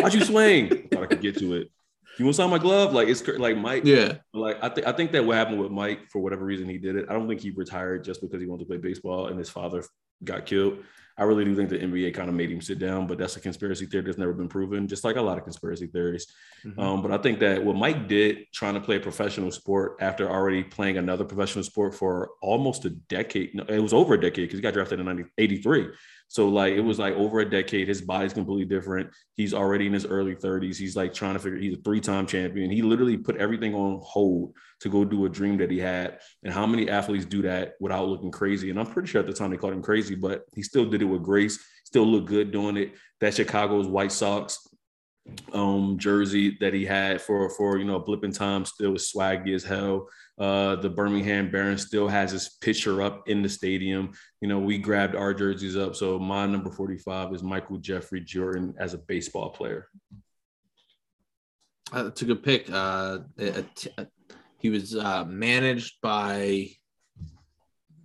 Why'd you swing? Thought I could get to it. You want to sign my glove? Like it's like Mike. yeah. Like I think I think that what happened with Mike for whatever reason he did it. I don't think he retired just because he wanted to play baseball and his father got killed. I really do think the NBA kind of made him sit down, but that's a conspiracy theory that's never been proven, just like a lot of conspiracy theories. Mhm. Um, but I think that what Mike did trying to play a professional sport after already playing another professional sport for almost a decade, no, it was over a decade because he got drafted in 90, 83. So like it was like over a decade. His body's completely different. He's already in his early 30s. He's like trying to figure. He's a three-time champion. He literally put everything on hold to go do a dream that he had. And how many athletes do that without looking crazy? And I'm pretty sure at the time they called him crazy, but he still did it with grace. Still looked good doing it. That Chicago's White Sox um jersey that he had for for you know blipping time still was swaggy as hell. Uh, the Birmingham Baron still has his picture up in the stadium. You know, we grabbed our jerseys up. So my number 45 is Michael Jeffrey Jordan as a baseball player. Uh, that's a good pick. Uh, it- it- he was uh, managed by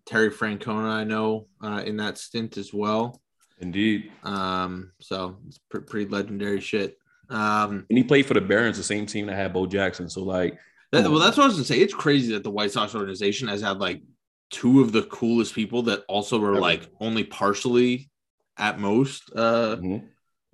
Terry Francona, I know, uh, in that stint as well. Indeed. Um, so it's pre- pretty legendary shit. Um, And he played for the Barons, the same team that had Bo Jackson. So like that- well, that's what I was gonna say. It's crazy that the White Sox organization has had like two of the coolest people that also were like only partially, at most, uh, mhm.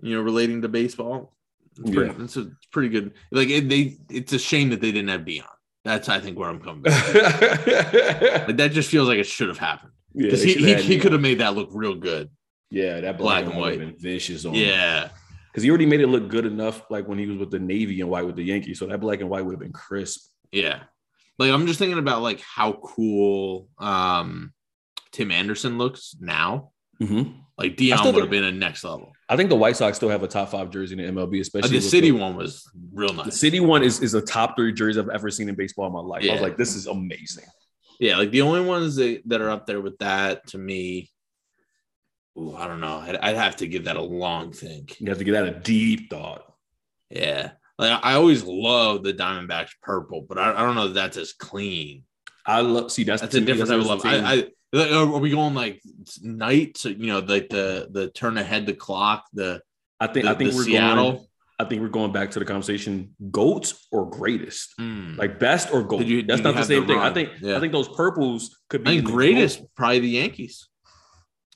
you know, relating to baseball. It's pretty, Yeah. it's, a, pretty good. Like it, they, it's a shame that they didn't have Deion. That's I think where I'm coming. Like that just feels like it should have happened yeah, because they he, he, he could have made that look real good. Yeah, that Black black, and and white. white been vicious on. Yeah, because he already made it look good enough, like when he was with the Navy and white with the Yankees. So that black and white would have been crisp. yeah. Like I'm just thinking about like how cool um Tim Anderson looks now. Like Deion would have been a next level. I think the White Sox still have a top five jersey in the MLB, Uh, especially the with city one was real nice. The city one is, is a top three jersey I've ever seen in baseball in my life. I was like, this is amazing. Yeah, like the only ones that, that are up there with that to me. Ooh, I don't know. I'd, I'd have to give that a long think. You have to get that a deep thought. Yeah. Like I always love the Diamondbacks purple, but I, I don't know if that's as clean. I love see that's, That's a me, different type of love. I, I are we going like night? So you know, like the the turn ahead the clock, the I think the, I think we're Seattle. going. I think we're going back to the conversation: goats or greatest, Hmm. like best or goat. You- That's not the same thing. I think yeah. I think those purples could be I think the greatest probably the Yankees.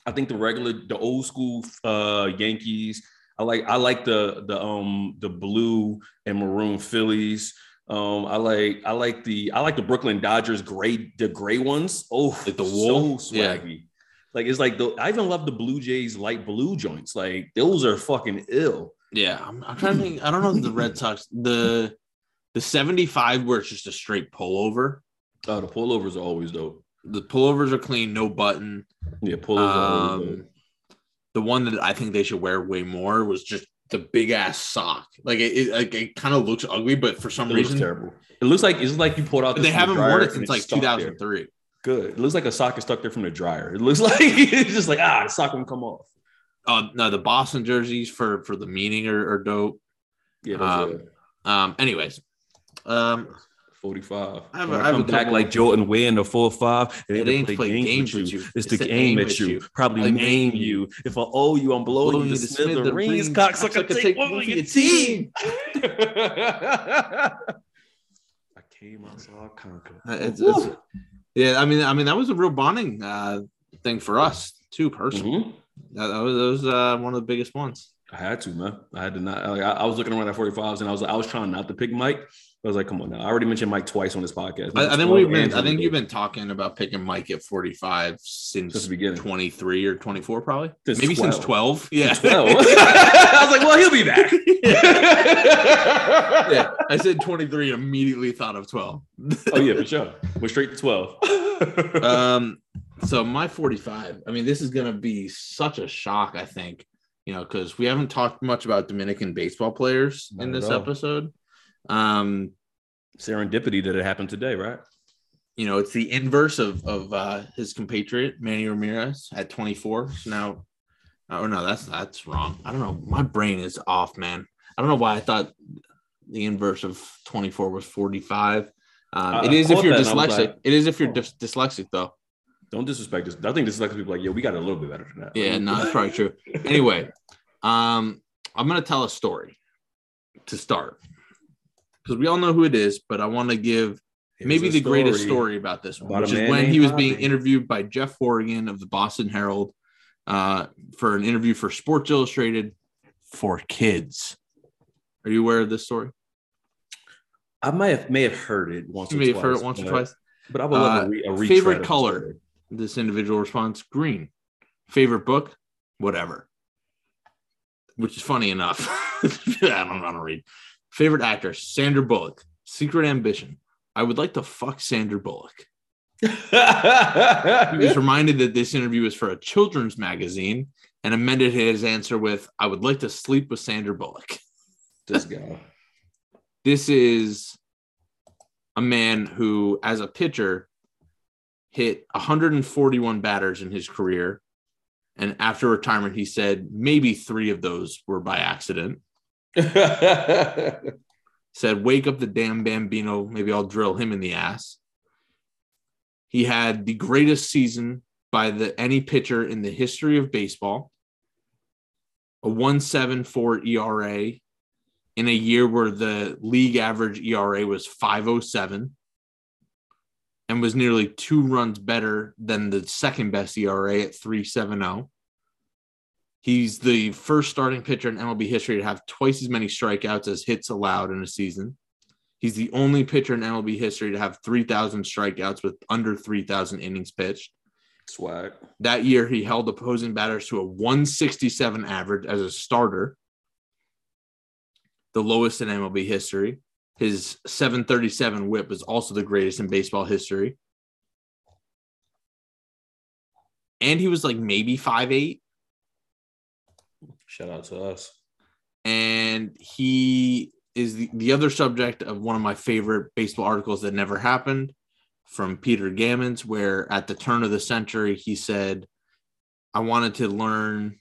I think the regular, the old school uh Yankees. I like I like the the um the blue and maroon Phillies. Um, I like I like the I like the Brooklyn Dodgers gray the gray ones. Oh, Like the wool? so Yeah. swaggy. Like it's like the I even love the Blue Jays light blue joints. Like those are fucking ill. Yeah, I'm, I'm trying to think. I don't know the Red Sox the the 75 where it's just a straight pullover. Oh, the pullovers are always dope. The pullovers are clean, no button. Yeah, pullovers are always dope. Um, the one that I think they should wear way more was just the big ass sock. Like it, it like it kind of looks ugly, but for some It reason terrible. It looks like it's like you pulled out. they haven't worn it since like stuck there. 2003. Good. It looks like a sock is stuck there from the dryer. It looks like it's just like ah, the sock won't come off. Uh, no, the Boston jerseys for for the meaning are, are dope. Yeah, Um, Um, anyways, um, 45. I have a- When I have a come back couple- like Jordan wearing the full five. It, It ain't to play games with you. It's, It's to to aim aim at at you. you. Probably Like, name name you. If I owe you, I'm blowing, Blowing you you to to smithereens. smithereens. Cocksucker, Cocksucker, take take one one for for your your team. I came, I saw, I conquered. Uh, it's, it's, yeah, I mean, I mean that was a real bonding uh, thing for us too, personally. Mhm. That, that was, that was uh, one of the biggest ones. I had to, man. I had to not. Like, I, I was looking around at 45s, and I was I was trying not to pick Mike. I was like, come on now. I already mentioned Mike twice on this podcast. I, I think we've been, I think you've been talking about picking Mike at forty five since Since the beginning. twenty three or twenty four, probably. Since Maybe 12. since twelve. Yeah. 12. I was like, well, he'll be back. yeah. I said twenty three. and Immediately thought of twelve. Oh yeah, for sure. We're straight to 12. um. So my forty five. I mean, this is gonna be such a shock. I think. You know, because we haven't talked much about Dominican baseball players Not in this episode. Um, Serendipity that it happened today, right? you know, it's the inverse of of uh, his compatriot Manny Ramirez at 24. So now, oh no, that's that's wrong. I don't know. My brain is off, man. I don't know why I thought the inverse of 24 was 45. Um, it if you're that and I was dyslexic. like, it is if you're oh. dys- dyslexic, though. Don't disrespect this. I think disrespect people like, yeah, we got a little bit better than that. Yeah, no, that's probably true. Anyway, um, I'm gonna tell a story to start because we all know who it is, but I want to give maybe the greatest story about this one, about which is when he was being interviewed by Jeff Horrigan of the Boston Herald uh, for an interview for Sports Illustrated for kids. Are you aware of this story? I might have may have heard it once. You or may have twice, heard it once or but- twice. But I would love Uh, a, re- a favorite color? This individual responds green. Favorite book? Whatever. Which is funny enough. I don't want to read. Favorite actor, Sandra Bullock. Secret ambition. I would like to fuck Sandra Bullock. He was reminded that this interview was for a children's magazine and amended his answer with, I would like to sleep with Sandra Bullock. This guy. This is a man who, as a pitcher, hit 141 batters in his career. And after retirement, he said maybe three of those were by accident. Said, wake up the damn Bambino. Maybe I'll drill him in the ass. He had the greatest season by the any pitcher in the history of baseball. A 174 ERA in a year where the league average ERA was 507 and was nearly two runs better than the second best ERA at 370. He's the first starting pitcher in MLB history to have twice as many strikeouts as hits allowed in a season. He's the only pitcher in MLB history to have 3,000 strikeouts with under 3,000 innings pitched. Swag. That year, he held opposing batters to a 167 average as a starter, the lowest in MLB history. His 737 whip was also the greatest in baseball history. And he was like maybe five eight, Shout out to us. And he is the, the other subject of one of my favorite baseball articles that never happened from Peter Gammons, where at the turn of the century, he said, I wanted to learn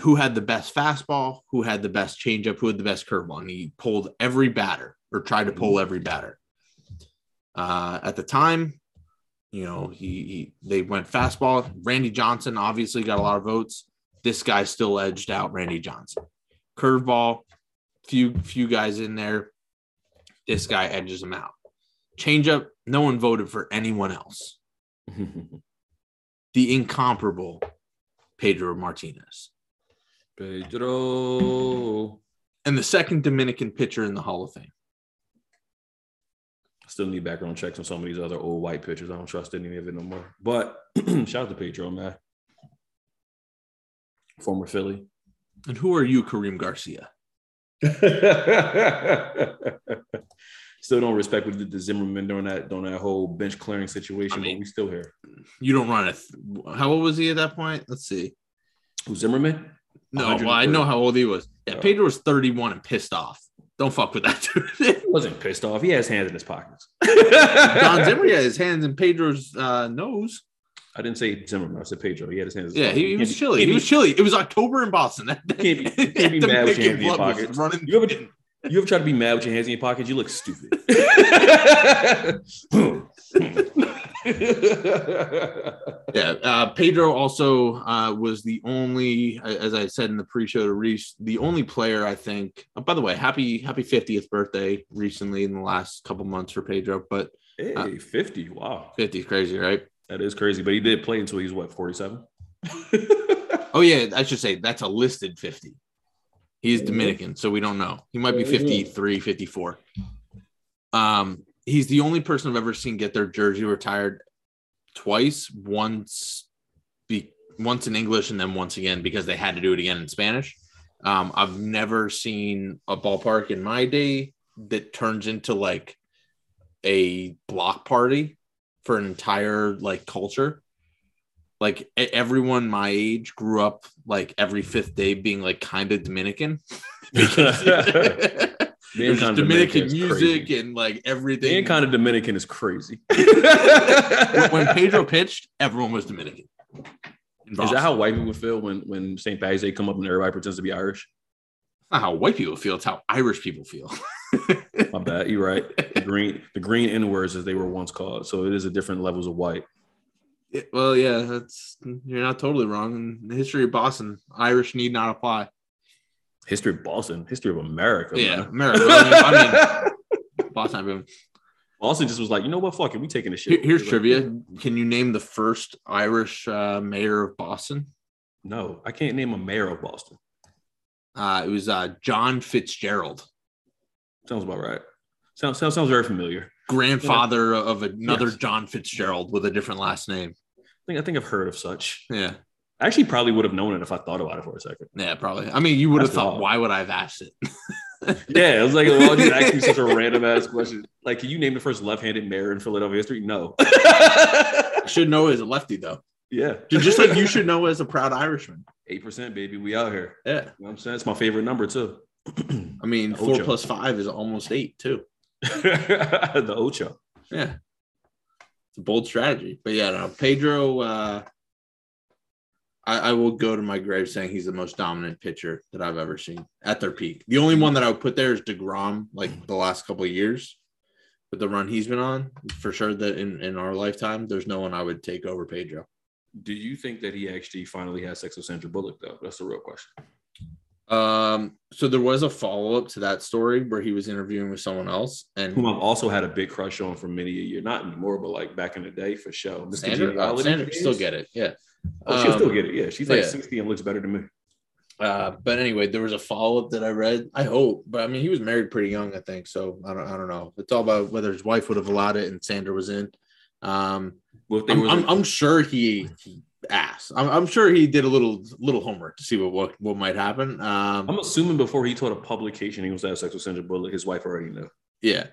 who had the best fastball, who had the best changeup, who had the best curveball. And he pulled every batter or tried to pull every batter. Uh, at the time, you know, he, he they went fastball. Randy Johnson obviously got a lot of votes. This guy still edged out Randy Johnson. Curveball, few few guys in there. This guy edges him out. Changeup, no one voted for anyone else. The incomparable Pedro Martinez. Pedro. and the second Dominican pitcher in the Hall of Fame. Still need background checks on some of these other old white pitchers. I don't trust any of it no more. But shout out to Pedro, man. Former Philly. And who are you, Karim Garcia? still don't respect what the Zimmerman during that during that whole bench clearing situation, I mean- but we still here. You don't run a. Th- how old was he at that point? Let's see. Who Zimmerman? No, well, I know how old he was. Yeah, Oh. Pedro was 31 and pissed off. Don't fuck with that dude. He wasn't pissed off. He has hands in his pockets. Don Zimmer had his hands in Pedro's uh, nose. I didn't say Zimmerman. I said Pedro. He had his hands. Yeah, he, he was chilly. can't He was chilly. It was October in Boston. That can't be- can't be mad with your hands in your pockets. Running. You ever- You ever try to be mad with your hands in your pockets? You look stupid. Yeah, uh, Pedro also uh, was the only, as I said in the pre-show to Reese, the only player I think. Oh, by the way, happy happy fiftieth birthday recently in the last couple months for Pedro. But hey, 50. Wow. 50 is crazy, right? That is crazy. But he did play until he was what, 47? Oh yeah, I should say that's a listed fifty. He's. Dominican, so we don't know. He might be Mhm. 53, 54. Um, he's the only person I've ever seen get their jersey retired twice. Once, be once in English, and then once again because they had to do it again in Spanish. Um, I've never seen a ballpark in my day that turns into like a block party for an entire like culture. Like everyone my age grew up like every fifth day being like kind of Dominican. Because There's kinda Dominican is music and like everything. Being kind of Dominican is crazy. when Pedro pitched, everyone was Dominican. Is that how white people feel when when St. Patty's Day come up and everybody pretends to be Irish? not how white people feel, it's how Irish people feel. My bad. You're right. The green the green N words as they were once called. So it is a different levels of white. It- well, yeah, that's you're not totally wrong. In the history of Boston, Irish need not apply. History of Boston, history of America. yeah, man. America. I mean, Boston. Mean, Boston just was like, you know what? Fuck it. We taking this shit. here's Like, trivia. Can you name the first Irish uh, mayor of Boston? No, I can't name a mayor of Boston. Uh, it was uh, John Fitzgerald, Sounds about right. Sounds sounds, sounds very familiar. grandfather of another Yes. John Fitzgerald with a different last name. I think I think I've heard of such. Yeah, I actually probably would have known it if I thought about it for a second. yeah, probably. I mean, you would have thought, wild. why would I have asked it? Yeah, it was like, why would you ask me such a random ass question? Like, can you name the first left-handed mayor in Philadelphia history? No. Should know as a lefty though. yeah, Just like you should know as a proud Irishman. eight percent, baby. We out here. Yeah. You know what I'm saying? It's my favorite number too. I mean, The four Ocho. plus five is almost eight too. the Ocho. Yeah. It's a bold strategy. But yeah, no, Pedro, uh, I, I will go to my grave saying he's the most dominant pitcher that I've ever seen at their peak. The only one that I would put there is DeGrom, like the last couple of years. With the run he's been on, for sure that in, in our lifetime, there's no one I would take over Pedro. Do you think that he actually finally has sex with Sandra Bullock though? That's the real question. Um, so there was a follow-up to that story where he was interviewing with someone else and Whom I've also had a big crush on for many a year. Not anymore, but like back in the day for sure. Sandra, uh, Sandra still get it. Yeah. Oh, she'll still Um, get it. Yeah, she's like yeah. 60 and looks better than me. Uh, but anyway, there was a follow up that I read. I hope, but I mean, he was married pretty young, I think. So I don't, I don't know. It's all about whether his wife would have allowed it and Sandra was in. Um, Well, if they I'm, were, I'm, I'm sure he, he asked. I'm, I'm sure he did a little little homework to see what what, what might happen. Um, I'm assuming before he told a publication he was to have sex with Sandra Bullock, his wife already knew. Yeah,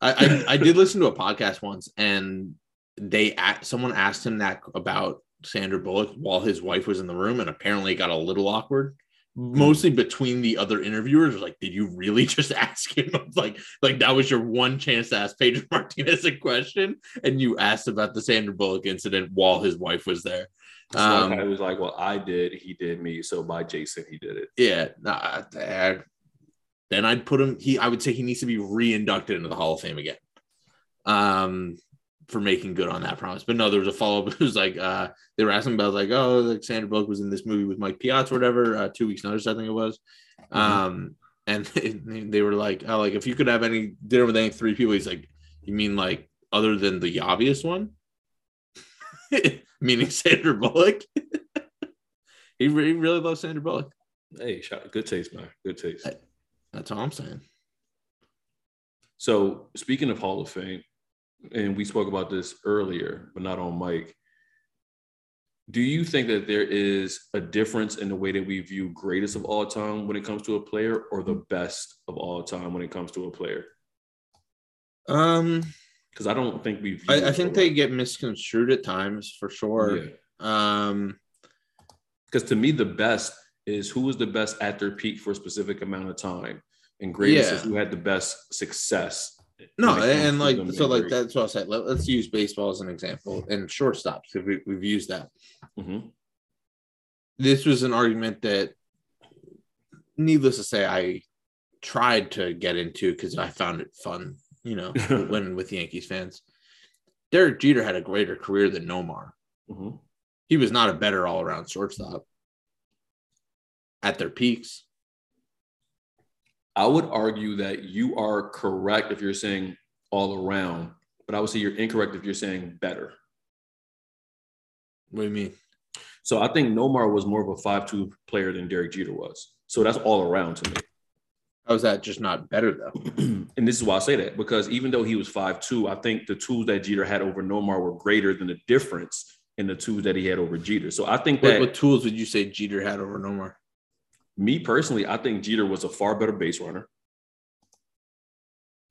I, I I did listen to a podcast once, and they someone asked him that about Sandra Bullock while his wife was in the room, and apparently it got a little awkward. Mostly between the other interviewers, like, did you really just ask him? like, like that was your one chance to ask Pedro Martinez a question, and you asked about the Sandra Bullock incident while his wife was there. So Um, I was like, well, I did, he did me. So by Jason, he did it. Yeah, nah, I- then I'd put him. He, I would say he needs to be re-inducted into the Hall of Fame again, um, for making good on that promise. But no, there was a follow up. It was like uh, they were asking about like, oh, like Sandra Bullock was in this movie with Mike Piazza or whatever. Uh, two weeks notice, I think it was. Um, and they were like, oh, like if you could have any dinner with any three people, he's like, you mean like other than the obvious one, meaning Sandra Bullock. he, re- he really loves Sandra Bullock. Hey, shot, good taste, man. Good taste. That's all I'm saying. So speaking of Hall of Fame, and we spoke about this earlier, but not on mic. Do you think that there is a difference in the way that we view greatest of all time when it comes to a player, or the best of all time when it comes to a player? Um, Because I don't think we. View I, I think they right- get misconstrued at times for sure. Yeah. Um, Because to me, the best is who was the best at their peak for a specific amount of time, and greatest is who had the best success. no, when it comes and like so, like great. that's what I said. Let, us use baseball as an example and shortstops because we, we've used that. Mhm. This was an argument that, needless to say, I tried to get into because I found it fun. You know, when with Yankees fans, Derek Jeter had a greater career than Nomar. Mhm. He was not a better all around shortstop at their peaks. I would argue that you are correct if you're saying all around, but I would say you're incorrect if you're saying better. What do you mean? So I think Nomar was more of a five-tool player than Derek Jeter was. So that's all around to me. How's that just not better though? and this is why I say that because even though he was five-tool, I think the tools that Jeter had over Nomar were greater than the difference in the tools that he had over Jeter. So I think What, what tools would you say Jeter had over Nomar? me personally, I think Jeter was a far better base runner.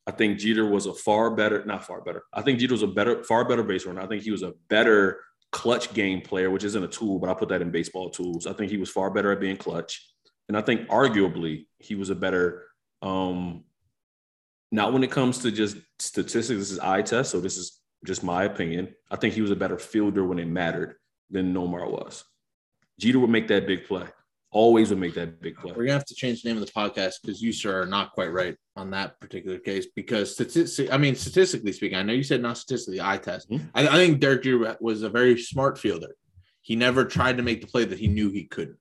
I think Jeter was a far better, not far better. I think Jeter was a better, far better base runner. I think he was a better clutch game player, which isn't a tool, but I put that in baseball tools. I think he was far better at being clutch. And I think arguably he was a better, um, not when it comes to just statistics, this is eye test. So this is just my opinion. I think he was a better fielder when it mattered than Nomar was. Jeter would make that big play. Always would make that big play. We're gonna have to change the name of the podcast because you sir are not quite right on that particular case. Because statistic, I mean, statistically speaking, I know you said not statistically, eye test. Mhm. I, I think Derek Jeter was a very smart fielder. He never tried to make the play that he knew he couldn't,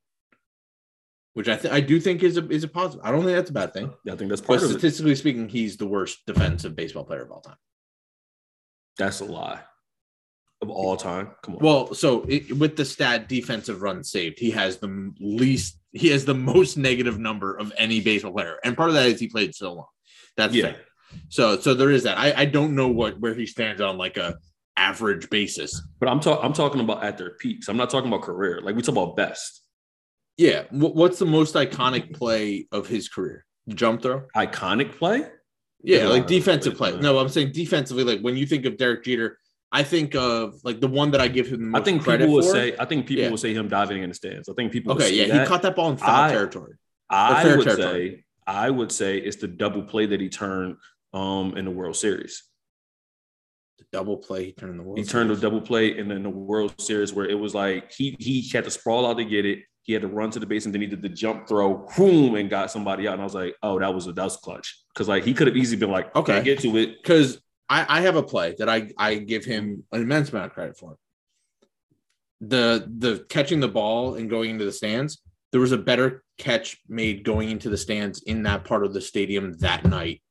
which I th- I do think is a is a positive. I don't think that's a bad thing. I think that's But part of it. statistically speaking, he's the worst defensive baseball player of all time. That's a lie of all time. Come on. Well, so it, with the stat defensive runs saved, he has the least, he has the most negative number of any baseball player, and part of that is he played so long. That's Yeah. fair. So, so there is that. I, I don't know what where he stands on like a average basis. but I'm talking. I'm talking about at their peaks. I'm not talking about career. Like we talk about best Yeah. Wh- what's the most iconic play of his career? Jump throw. iconic play. Yeah, like defensive play. No, I'm saying defensively. Like when you think of Derek Jeter, I think of like the one that I give him the most I think credit people will for. say. I think people Yeah. will say him diving in the stands. I think people. will okay, yeah, that. he caught that ball in foul I- territory. I would territory. say I would say it's the double play that he turned um in the World Series. The double play, he turned in the world. He turned a double play in in the World Series where it was like he he had to sprawl out to get it. He had to run to the base and then he did the jump throw, boom, and got somebody out. And I was like, oh, that was a that was clutch. Because like he could have easily been like, okay, get to it. because I, I have a play that I, I give him an immense amount of credit for. The the catching the ball and going into the stands, there was a better catch made going into the stands in that part of the stadium that night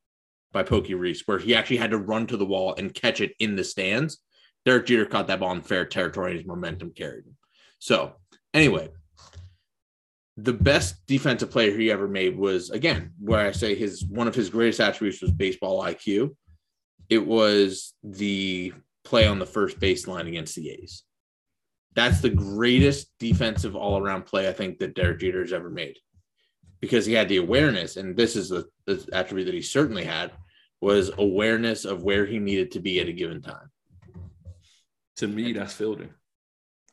by Pokey Reese, where he actually had to run to the wall and catch it in the stands. Derek Jeter caught that ball in fair territory and his momentum carried him. So anyway, the best defensive player he ever made was again where I say his one of his greatest attributes was baseball IQ it was the play on the first baseline against the A's. That's the greatest defensive all around play I think that Derek Jeter has ever made because he had the awareness, and this is the, the attribute that he certainly had was awareness of where he needed to be at a given time. To me, that's fielding.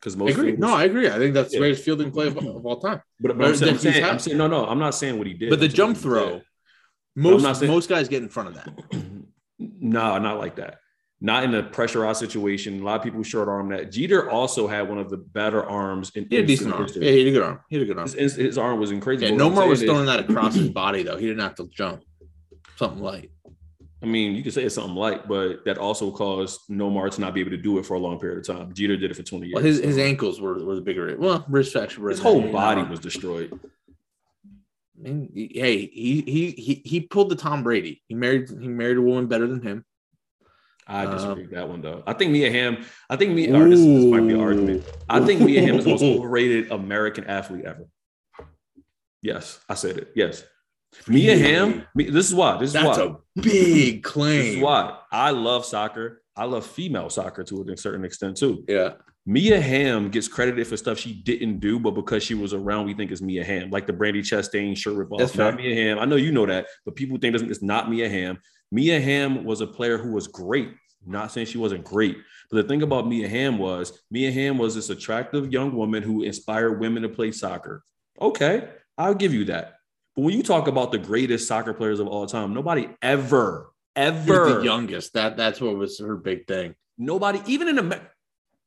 Because most I most agree. fielders- No, I agree. I think that's the Yeah. greatest fielding play of, of all time. but, but I'm, saying, I'm, saying. I'm saying no, no, I'm not saying what he did. But the jump throw, most not saying- most guys get in front of that. no, not like that. Not in a pressurized situation. A lot of people short arm that. Jeter also had one of the better arms in He had a decent arm. Yeah, he had a good arm. He had a good arm. His, his, his arm was crazy. Yeah, But what Nomar was saying is- throwing that across his body though. He didn't have to jump. Something light. I mean, you could say it's something light, but that also caused Nomar to not be able to do it for a long period of time. Jeter did it for 20 years. Well, his, his ankles were, were the bigger. Well, wrist fracture. his whole you know. body was destroyed. I mean, hey, he he he he pulled the Tom Brady. He married he married a woman better than him. I Um, disagree with that one though. I think Mia Hamm. I think. Or this, this might be an argument. I think Mia Hamm is the most overrated American athlete ever. Yes, I said it. Yes, Mia Really? Hamm. me- This is why. This is That's why. a big claim. This is why I love soccer. I love female soccer to a certain extent too. Yeah, Mia Hamm gets credited for stuff she didn't do, but because she was around, we think it's Mia Hamm, like the Brandi Chastain shirt ripoff. That's not. Mia Hamm. I know you know that, but people think it's not Mia Hamm. Mia Hamm was a player who was great. Not saying she wasn't great, but the thing about Mia Hamm was Mia Hamm was this attractive young woman who inspired women to play soccer. Okay, I'll give you that. But when you talk about the greatest soccer players of all time, nobody ever, ever the youngest. That that's what was her big thing. Nobody, even in the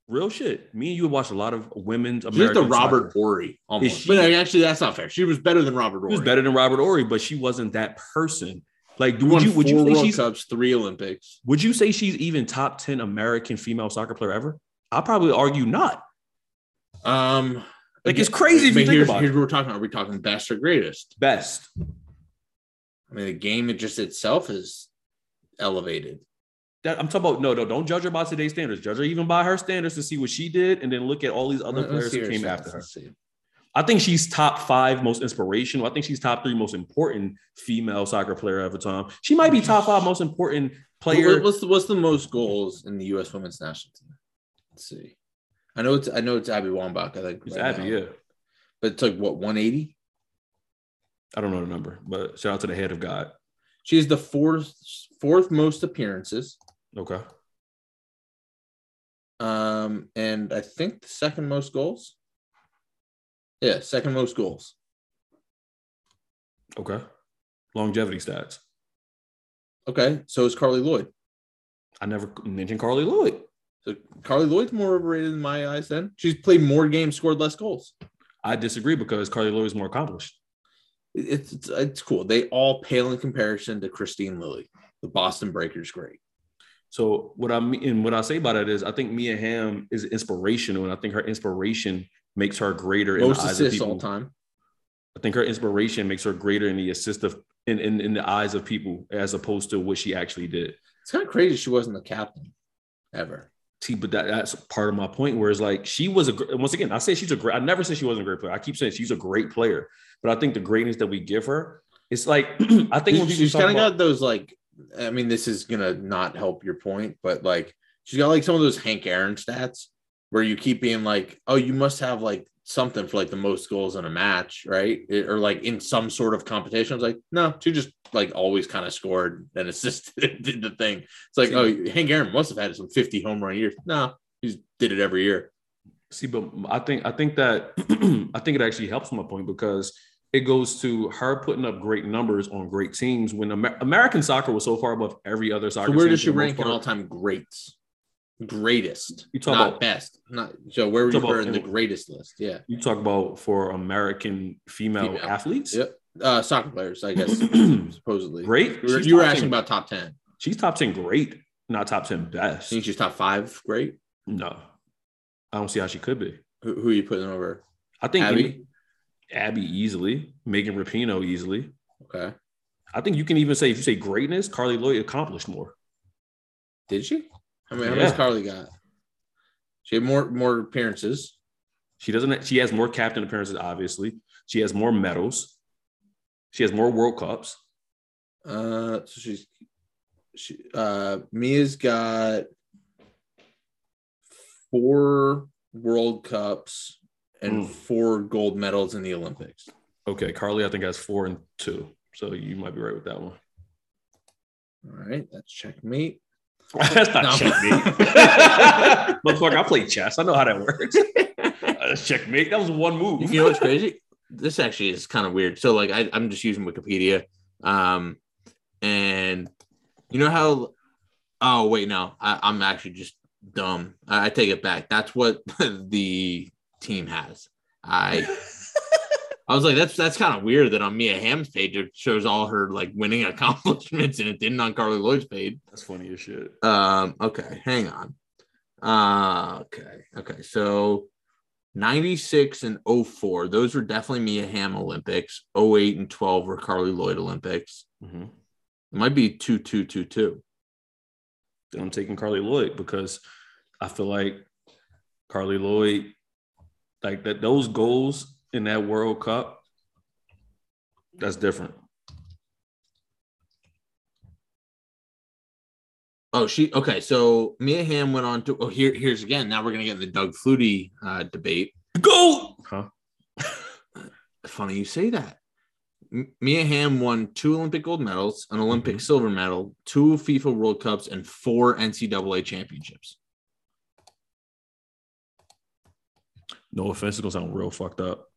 real shit. Me and you watched a lot of women's She's American the Robert soccer. Ory almost. she- but actually, that's not fair. She was better than Robert Horry. She was better than Robert Horry, but she wasn't that person. Like, would you would you say World she's Cups, three Olympics. would you say she's even top ten American female soccer player ever? I'll probably argue not. Um, Like, it's crazy if you but think here's, about here's what we're talking. About. Are we talking best or greatest? Best. I mean, the game it just itself is elevated. That, I'm talking about no, no. Don't judge her by today's standards. Judge her even by her standards to see what she did, and then look at all these other Let's players who came after her. I think she's top five most inspirational. I think she's top three most important female soccer player of the time. She might be top five most important player. What's the what's the most goals in the U.S. women's national team? Let's see. I know it's I know it's Abby Wambach. I think It's right Abby, now. yeah. but it's like what 180. I don't know the number, but shout out to the head of God. She has the fourth fourth most appearances, Okay. um, and I think the second most goals. Yeah, second most goals. Okay. Longevity stats. Okay, so is Carli Lloyd. I never mentioned Carli Lloyd. So Carli Lloyd's more overrated in my eyes. Then she's played more games, scored less goals. I disagree because Carli Lloyd is more accomplished. It's it's, it's cool. They all pale in comparison to Kristine Lilly. The Boston Breakers, great. So what I mean and what I say about it is I think Mia Hamm is inspirational, and I think her inspiration makes her greater in Most the eyes of people. all time. I think her inspiration makes her greater in the assist of in, in, in the eyes of people as opposed to what she actually did. It's kind of crazy she wasn't the captain ever. See, but that, that's part of my point. Where it's like she was a once again, I say she's a great. I never said she wasn't a great player. I keep saying she's a great player, but I think the greatness that we give her, it's like I think when she's kind of got those like. I mean, this is gonna not help your point, but like she's got like some of those Hank Aaron stats where you keep being like, oh, you must have like something for like the most goals in a match, right? It- or like in some sort of competition. I was like, no, she just like always kind of scored and assisted did the thing. It's like, See, oh, Hank Aaron must have had some 50 home run years. No, he did it every year. See, but I think I think that I think it actually helps my point because it goes to her putting up great numbers on great teams when Amer- American soccer was so far above every other soccer. So where does she rank in all-time greats? Greatest. You talk not about- best. Not so where Talk you about- in the greatest list? Yeah. You talk about for American female, Female. athletes. Yep. Uh soccer players, I guess, supposedly. Great. You were, She's you were asking 10. about top 10. She's top ten. Great, not top ten best. think she's top five? Great. No, I don't see how she could be. Who, who are you putting over? I think Abby? Abby easily, Megan Rapinoe easily. Okay. I think you can even say if you say greatness, Carli Lloyd accomplished more. Did she? I mean, how Yeah. many's Carli got? She had more more appearances. She doesn't. She has more captain appearances. Obviously, she has more medals. She has more World Cups. Uh, so she's she uh Mia's got four World Cups and Mm. four gold medals in the Olympics. Okay, Carli, I think has four and two. So you might be right with that one. All right, that's checkmate. That's not No. checkmate. Motherfucker, I play chess. I know how that works. That's checkmate. That was one move. You know what's crazy? This actually is kind of weird. So, like, I, I'm just using Wikipedia, um, and you know how? Oh wait, no, I, I'm actually just dumb. I, I take it back. That's what the team has. I I was like, that's that's kind of weird that on Mia Hamm's page it shows all her like winning accomplishments and it didn't on Carli Lloyd's page. That's funny as shit. Um, okay, hang on. Uh okay, okay. So 96 and 04, those were definitely Mia Hamm Olympics. 08 and 12 were Carli Lloyd Olympics. Mhm. It might be 2 2 2 2. Then I'm taking Carli Lloyd because I feel like Carli Lloyd, like that, those goals in that World Cup, that's different. Oh, she okay. So Mia Hamm went on to oh here here's again. Now we're gonna get in the Doug Flutie uh, debate. Go, huh? Funny you say that. M- Mia Hamm won two Olympic gold medals, an Olympic Mhm. silver medal, two FIFA World Cups, and four NCAA championships. No offense, it's gonna sound real fucked up.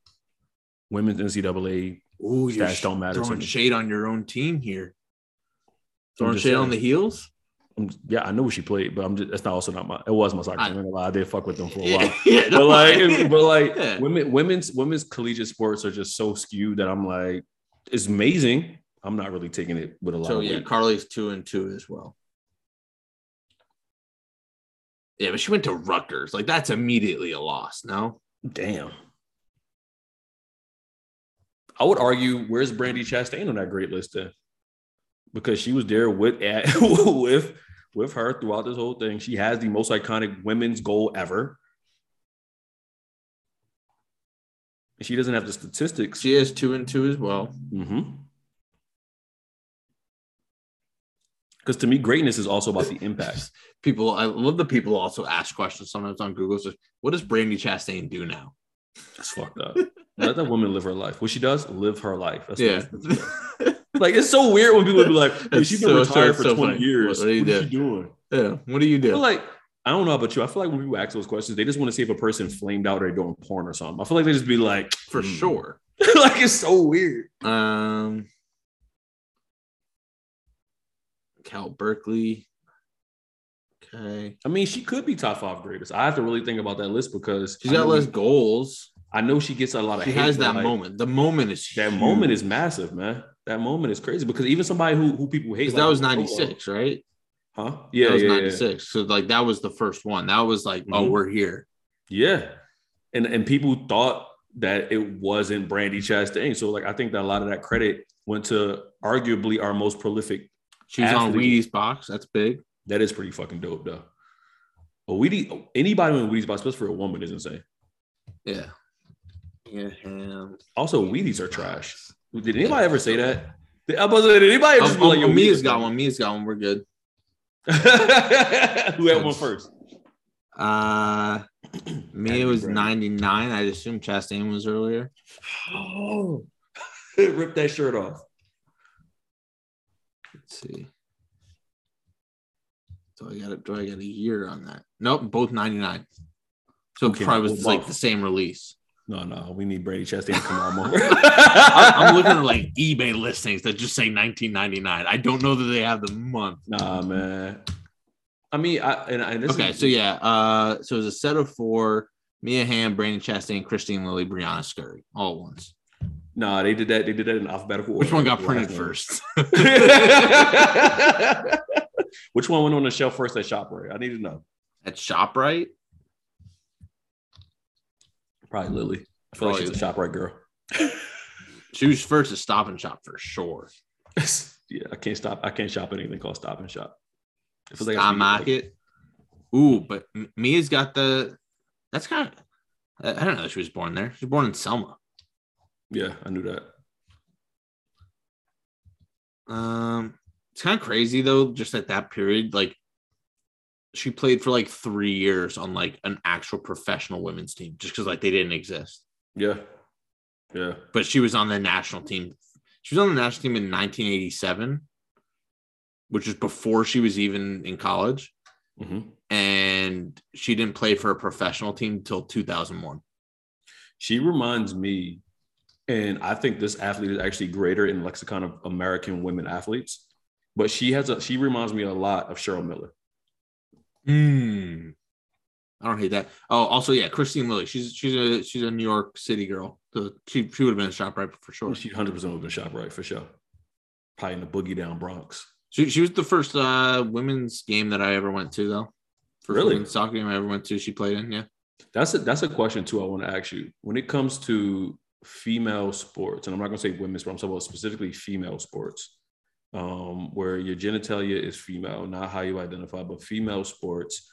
Women's NCAA Ooh, you're stats don't matter to throwing shade on your own team here. Throwing shade on the heels. I'm, yeah, I know she played, but I'm just that's not also not my. It was my soccer I- team. I did fuck with them for a while. yeah, but like, but like, Yeah. women, women's, women's collegiate sports are just so skewed that I'm like, it's amazing. I'm not really taking it with a lot. So of yeah, weight. Carli's two and two as well. Yeah, but she went to Rutgers. Like that's immediately a loss. No, damn. I would argue, where's Brandi Chastain on that great list then? Because she was there with at, with with her throughout this whole thing. She has the most iconic women's goal ever. She doesn't have the statistics. she has two and two as well. Mm-hmm. Because to me, greatness is also about the impact. People, I love the people also ask questions sometimes on Google. So, what does Brandi Chastain do now? That's fucked up. Let that woman live her life. What she does, live her life. That's Yeah, like it's so weird when people be like, hey, she's been so- so- retired for so 20 funny. years. What do you doing? yeah. What do you do? like I don't know about you. I feel like when people ask those questions, they just want to see if a person flamed out or they're doing porn or something. I feel like they just be like, For "Hmm." sure. like it's so weird. Um, Cal Berkeley. Okay, I mean, she could be top five greatest. I have to really think about that list because she's I got less goals. I know she gets a lot of. She has that like, moment. The moment is That huge. moment is massive, man. That moment is crazy because even somebody who who people hate, like, that was Polo- ninety six, right? huh? Yeah, that was yeah, yeah. ninety six. So like that was the first one. That was like, oh, Mhm. we're here. Yeah. And and people thought that it wasn't Brandi Chastain. So like I think that a lot of that credit went to arguably our most prolific. She was on Athlete. Wheaties box. That's big. That is pretty fucking dope though. But Wheaties, anybody in Wheaties box, especially for a woman, is insane. Yeah. Yeah. Hamm. Also, Wheaties are trash. Did anybody ever say that? Did, I was did anybody just be oh, like, yo, Mia's got one. Mia's got one. We're good. Who had one first? Uh, Mia was ninety nine. I assume Chastain was earlier. Oh, rip that shirt off. Let's see. So I got it. Do I get a year on that? Nope, both ninety nine. So Okay, probably was what like the same release. No, no, we need Brady Chastain to come on more. I- I'm looking at like eBay listings that just say 1999. I don't know that they have the month. Nah, man. I mean, I and, this Okay, is, so yeah, uh, so it was a set of four: Mia Hamm, Brandi Chastain, Kristine Lilly, Briana Scurry, all at once. Nah, they did that. They did that in alphabetical order. Which one got printed first? Which one went on the shelf first at Shoprite? I need to know. At Shoprite, Probably Lilly. I feel like she's a Shoprite girl. she was first at Stop and Shop for sure. yeah, I can't stop. I can't shop at anything called Stop and Shop. It feels like Stock I Market. Ooh, but Mia's got the. That's kind of. I I don't know. that She was born there. She was born in Selma. Yeah, I knew that. Um, it's kind of crazy though. Just at that period, like she played for like three years on like an actual professional women's team, just because like they didn't exist. Yeah, yeah. But she was on the national team. She was on the national team in 1987, which is before she was even in college, hmm and she didn't play for a professional team until 2001. She reminds me, and I think this athlete is actually greater in lexicon of American women athletes. But she has a. She reminds me a lot of Cheryl Miller. Hmm. I don't hate that. Oh, also, yeah, Kristine Lilly. She's she's a she's a New York City girl. So she she would have been a shop right for sure. She 100 percent would have been shop right for sure. Probably in the boogie down Bronx. She she was the first uh women's game that I ever went to though. First Really? soccer game I ever went to. She played in. Yeah. That's a that's a question too. I want to ask you when it comes to female sports, and I'm not going to say women's, but I'm talking about specifically female sports, um, where your genitalia is female, not how you identify, but female sports.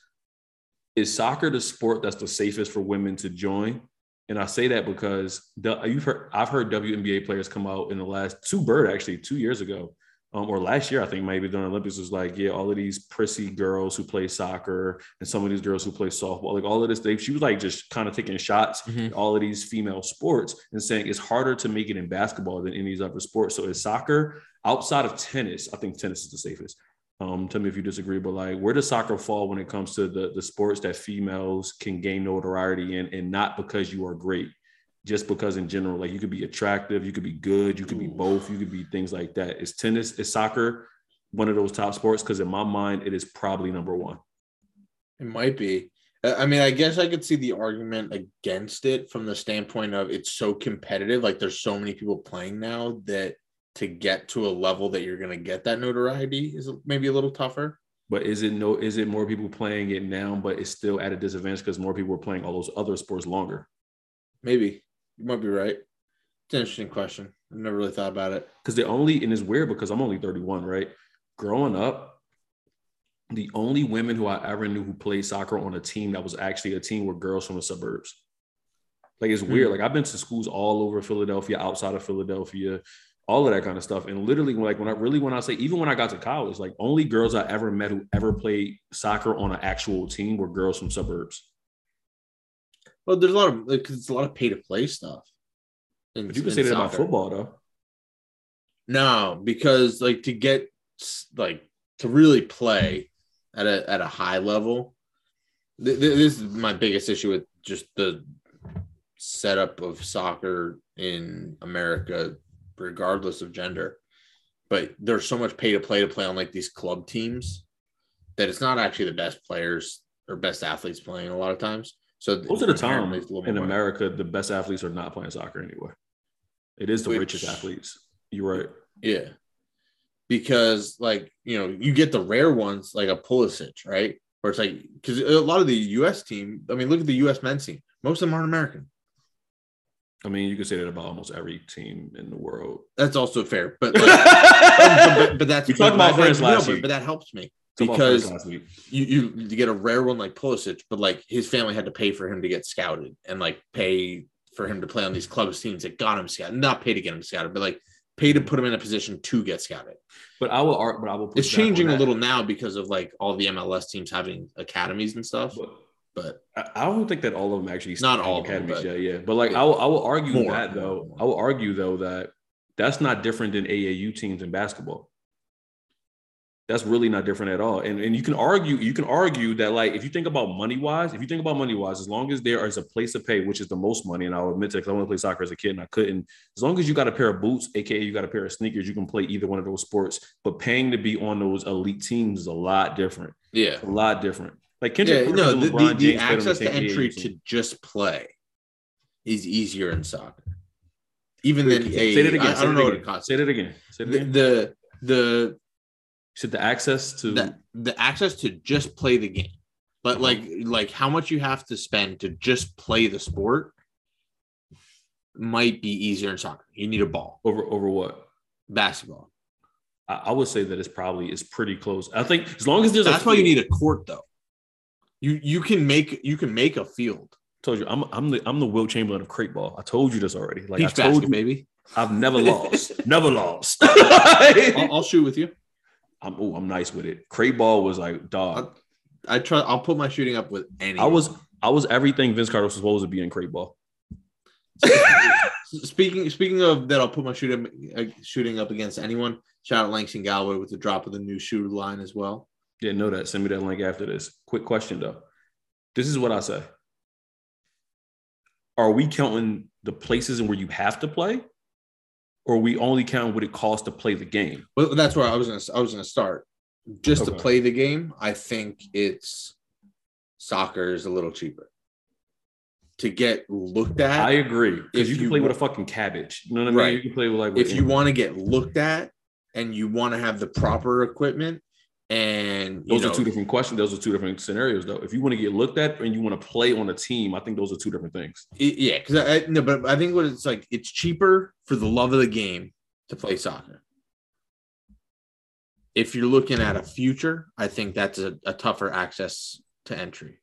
Is soccer the sport that's the safest for women to join? And I say that because the, you've heard I've heard WNBA players come out in the last two bird actually two years ago um, or last year, I think maybe during the Olympics was like, yeah, all of these prissy girls who play soccer and some of these girls who play softball, like all of this, they, she was like just kind of taking shots Mhm. at all of these female sports and saying it's harder to make it in basketball than any of these other sports. So is soccer outside of tennis? I think tennis is the safest. Um, tell me if you disagree, but like, where does soccer fall when it comes to the the sports that females can gain notoriety in, and not because you are great, just because in general, like you could be attractive, you could be good, you could be both, you could be things like that. Is tennis, is soccer one of those top sports? Because in my mind, it is probably number one. It might be. I mean, I guess I could see the argument against it from the standpoint of it's so competitive. Like there's so many people playing now that to get to a level that you're going to get that notoriety is maybe a little tougher. But is it no? Is it more people playing it now, but it's still at a disadvantage because more people are playing all those other sports longer? Maybe you might be right. It's an interesting question. I've never really thought about it. Because the only and it's weird because I'm only 31, right? Growing up, the only women who I ever knew who played soccer on a team that was actually a team were girls from the suburbs. Like it's weird. Hmm. Like I've been to schools all over Philadelphia, outside of Philadelphia, all of that kind of stuff. And literally, like when I really when I say even when I got to college, like only girls I ever met who ever played soccer on an actual team were girls from suburbs. Well, there's a lot of because it's a lot of pay to play stuff. in- But you can say that about football though. No, because like to get like to really play at a at a high level, th- th- this is my biggest issue with just the setup of soccer in America, regardless of gender. But there's so much pay to play to play on like these club teams that it's not actually the best players or best athletes playing a lot of times. So Most of the time inherently it's a little in more- America, the best athletes are not playing soccer anyway. It is the Which- richest athletes. You're right. Yeah. Because like, you know, you get the rare ones like a Pulisic, right? Where it's like because a lot of the US team, I mean, look at the US men's team. Most of them aren't American. I mean, you could say that about almost every team in the world. That's also fair. But like, but, but, that's talked about no, last but, but that helps me because France last week. you, you you get a rare one like Pulisic, but like his family had to pay for him to get scouted and like pay for him to play on these clubs teams that got him scouted. Not pay to get him scouted, but like pay to put him in a position to get scouted. But I will, but I will. It's changing a little now because of like all the MLS teams having academies and stuff. But But I don't think that all of them actually Not all of them, academies. but- yeah, yeah. But like. I will, I will argue More, that though. more. I will argue though that that's not different than AAU teams in basketball. That's really not different at all. And and you can argue, you can argue that like if you think about money wise, if you think about money wise, as long as there is a place to pay, which is the most money, and I'll admit to because I want to play soccer as a kid and I couldn't. As long as you got a pair of boots, aka you got a pair of sneakers, you can play either one of those sports. But paying to be on those elite teams is a lot different. Yeah. A lot different. Like Kendrick Yeah, no, the, the, the James played on access to entry to just play is easier in soccer. Even Wait, than say a, that again. I, I don't that know what again. it costs. Say that again. Say that The, again. the the You the access to the the access to just play the game, but Uh-huh. like like how much you have to spend to just play the sport might be easier in soccer. You need a ball, over over what? basketball. I, I would say that it's probably it's pretty close. I think as long as there's That's a why you need a court though. You you can make you can make a field. told you I'm I'm the I'm the Wilt Chamberlain of crate ball. I told you this already. Like Peach I told basket, you, baby. I've never lost. never lost. I'll, I'll shoot with you. I'm oh, I'm nice with it. Crate ball was like dog. I try. I'll put my shooting up with any. I was I was everything Vince Carter was supposed to be in crate ball. speaking speaking of that. I'll put my shooting uh, shooting up against anyone. Shout out Langston Galloway with the drop of the new shooter line as well. Didn't know that. Send me that link after this. Quick question though. This is what I say. Are we counting the places in where you have to play? Or we only count what it costs to play the game? Well, that's where I was gonna I was gonna start. Just to play the game, I think it's soccer is a little cheaper. To get looked at, I agree. If Because you can you play with a fucking cabbage. You know what I mean? Right. You can play with like if you want to get looked at and you want to have the proper equipment and Those know, are two different questions. Those are two different scenarios, though. If you want to get looked at and you want to play on a team, I think those are two different things. It- yeah, because I, I no, but I think what it's like, it's cheaper for the love of the game to play soccer. If you're looking at a future, I think that's a, a tougher access to entry.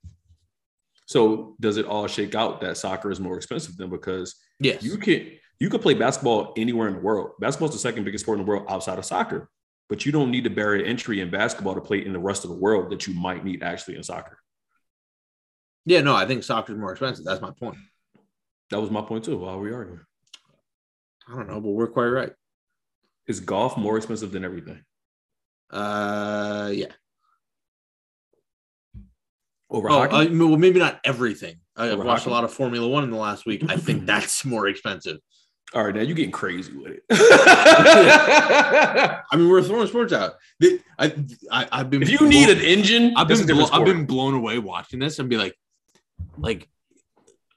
So does it all shake out that soccer is more expensive then? Because Yes, you can you can play basketball anywhere in the world. Basketball is the second biggest sport in the world outside of soccer. But you don't need to barrier entry in basketball to play in the rest of the world that you might need actually in soccer. yeah, no, I think soccer is more expensive. That's my point. That was my point too. While we arguing, I don't know, but we're quite right. is golf more expensive than everything? Uh, yeah. Over Oh, hockey? I well, maybe not everything. I- I've watched hockey? a lot of Formula One in the last week. I think that's more expensive. All right, now you're getting crazy with it. I mean, we're throwing sports out. I, I, I've been. if you need an engine, I've been, blo- I've been blown away watching this and be like, like,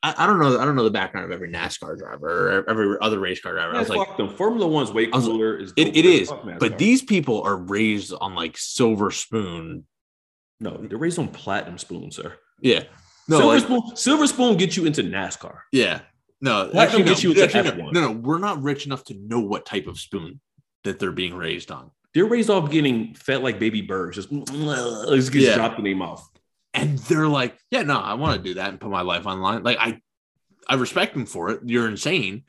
I, I don't know, I don't know the background of every NASCAR driver or every other race car driver. I was like, them. Formula One's way was like, cooler. is it, it is, but these people are raised on like silver spoon. no, they're raised on platinum spoon, sir. Yeah, no, silver like, spoon, silver spoon gets you into NASCAR. yeah, no, Platinum actually, no, you into actually, no, no, no, we're not rich enough to know what type of spoon that they're being raised on. They're raised off getting fed like baby birds, just, just Yeah. dropped in their mouth. and they're like, "Yeah, no, I want to do that and put my life online." Like I, I respect them for it. You're insane,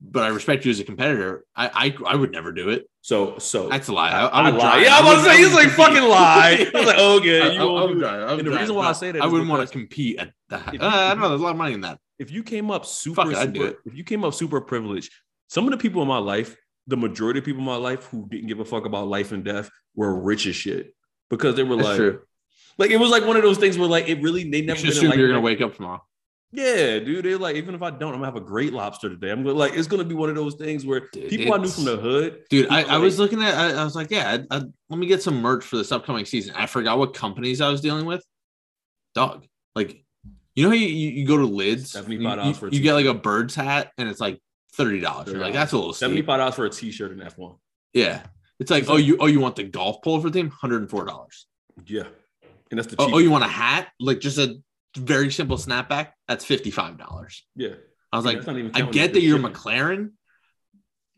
but I respect you as a competitor. I, I, I would never do it. So, so That's a lie. I, I, I would lie. Yeah, I was would- about to say he's like fucking lie. I was like, okay, you I, I won't would do- drive. I would And the reason why I say that I wouldn't want to compete at that. Uh, I don't know. There's a lot of money in that. If you came up super, Fuck it, I'd do super- if you came up super privileged, some of the people in my life, the majority of people in my life who didn't give a fuck about life and death were rich as shit because they were That's like, true. like it was like one of those things where like it really they never in assume life you're gonna wake up tomorrow. Yeah, dude. They're like, even if I don't, I'm gonna have a great lobster today. I'm gonna like, it's gonna be one of those things where Dude, people I knew from the hood, Dude, I, I was looking at. I, I was like, yeah, I, I, let me get some merch for this upcoming season. I forgot what companies I was dealing with. Dog, like, you know how you, you, you go to lids, $75 you, you- for you get like a bird's hat, and it's like thirty dollars. You're like, that's a little seventy five dollars for a T-shirt in F one. Yeah, it's like, It's oh, like- you oh, you want the golf pole for the team? Hundred and four dollars. Yeah, and that's the Oh, cheap. oh, you want a hat? Like just a very simple snapback? That's fifty five dollars. yeah. I was Yeah, like, I get that you're shipping. McLaren.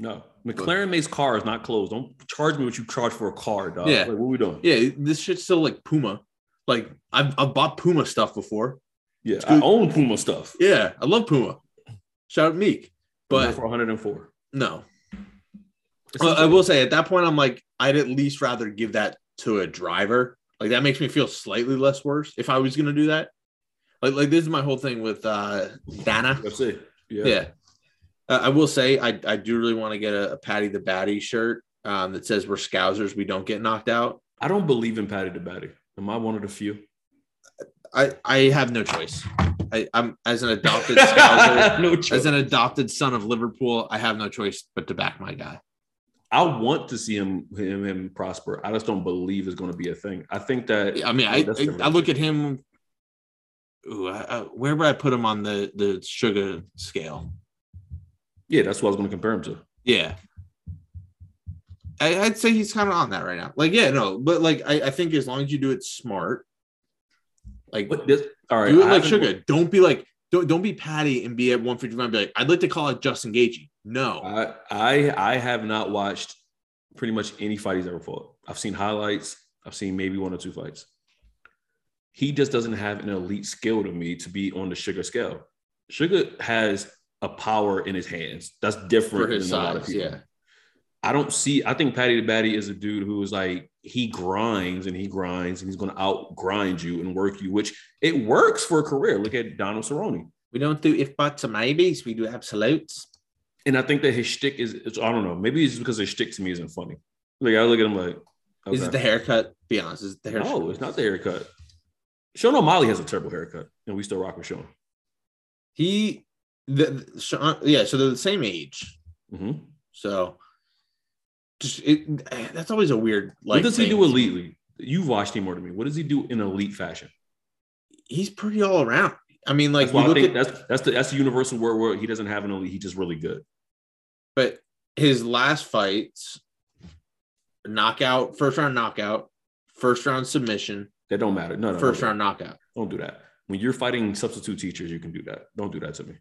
No, McLaren makes cars, not clothes. Don't charge me what you charge for a car, dog. Yeah. like, what are we doing? Yeah, this shit's still like Puma. Like I've I've bought Puma stuff before. Yeah, It's I own Puma stuff, Yeah, I love Puma. Shout out Meek. but for 104. no. Well, I will say at that point, I'm like, I'd at least rather give that to a driver. Like that makes me feel slightly less worse if I was gonna do that. Like, like this is my whole thing with uh Dana. Yeah. Yeah. Uh, I will say I, I do really want to get a, a Paddy the Baddy shirt um, that says we're Scousers, we don't get knocked out. I don't believe in Paddy the Baddy. Am I one of the few? I I have no choice. I, I'm as an adopted Scouser, no as an adopted son of Liverpool. I have no choice but to back my guy. I want to see him, him him prosper. I just don't believe it's going to be a thing. I think that I mean, Oh, I I. I look at him. Ooh, I, I, where would I put him on the the sugar scale? yeah, that's what I was going to compare him to. Yeah. I, I'd say he's kind of on that right now. Like, yeah, no, but like, I, I think as long as you do it smart, like, What this? All right, do it like sugar. Don't be like, don't don't be Paddy and be at 155 and be like, I'd like to call it Justin Gaethje. No, I I I have not watched pretty much any fight he's ever fought. I've seen highlights. I've seen maybe one or two fights. He just doesn't have an elite skill to me to be on the sugar scale. Sugar has a power in his hands. That's different for his than a lot of people. Yeah. I don't see. I think Paddy the Baddy is a dude who is like he grinds and he grinds and he's going to out grind you and work you, which it works for a career. Look at Donald Cerrone. We don't do if buts or maybes. We do absolutes. And I think that his shtick is, it's, I don't know, maybe it's because his shtick to me isn't funny. Like I look at him like, Is it the haircut? Be honest. Is it the haircut? No, it's not the haircut. Sean O'Malley has a terrible haircut, and we still rock with Sean. He, the, the- Sean- yeah. So they're the same age. Mhm. So, just it. That's always a weird. Like, what does he do elitely? You've watched him more than me. What does he do in elite fashion? He's pretty all around. I mean, like That's I look think at, that's that's the that's the universal word where he doesn't have an elite. He's just really good. but his last fights, knockout, first round knockout, first round submission, That don't matter. No, no, first no, round knockout. Don't do that. When you're fighting substitute teachers, you can do that. Don't do that to me.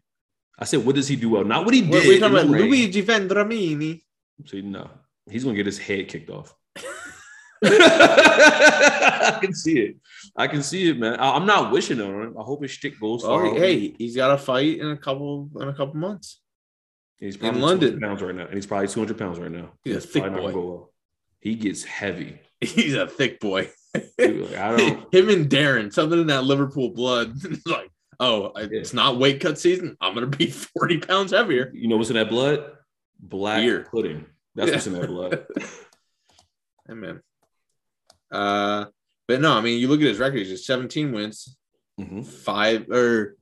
I said, what does he do well? Not what he did. What, we talking about. Luigi Vendramini. See, no, he's gonna get his head kicked off. I can see it. I can see it, man. I, am not wishing on him. I hope his stick goes far. Oh, hey, he's got a fight in a couple in a couple months. he's in London. pounds right now, and he's probably 200 pounds right now. He's a thick probably boy. well. He gets heavy. He's a thick boy. Dude, like, I don't. Him and Darren, something in that Liverpool blood. Like, oh, it's not weight cut season. I'm gonna be 40 pounds heavier. You know what's in that blood? Black Beer. pudding. That's what's in that blood. Man. Uh, but no, I mean, you look at his record. He's just 17 wins, Mhm. five or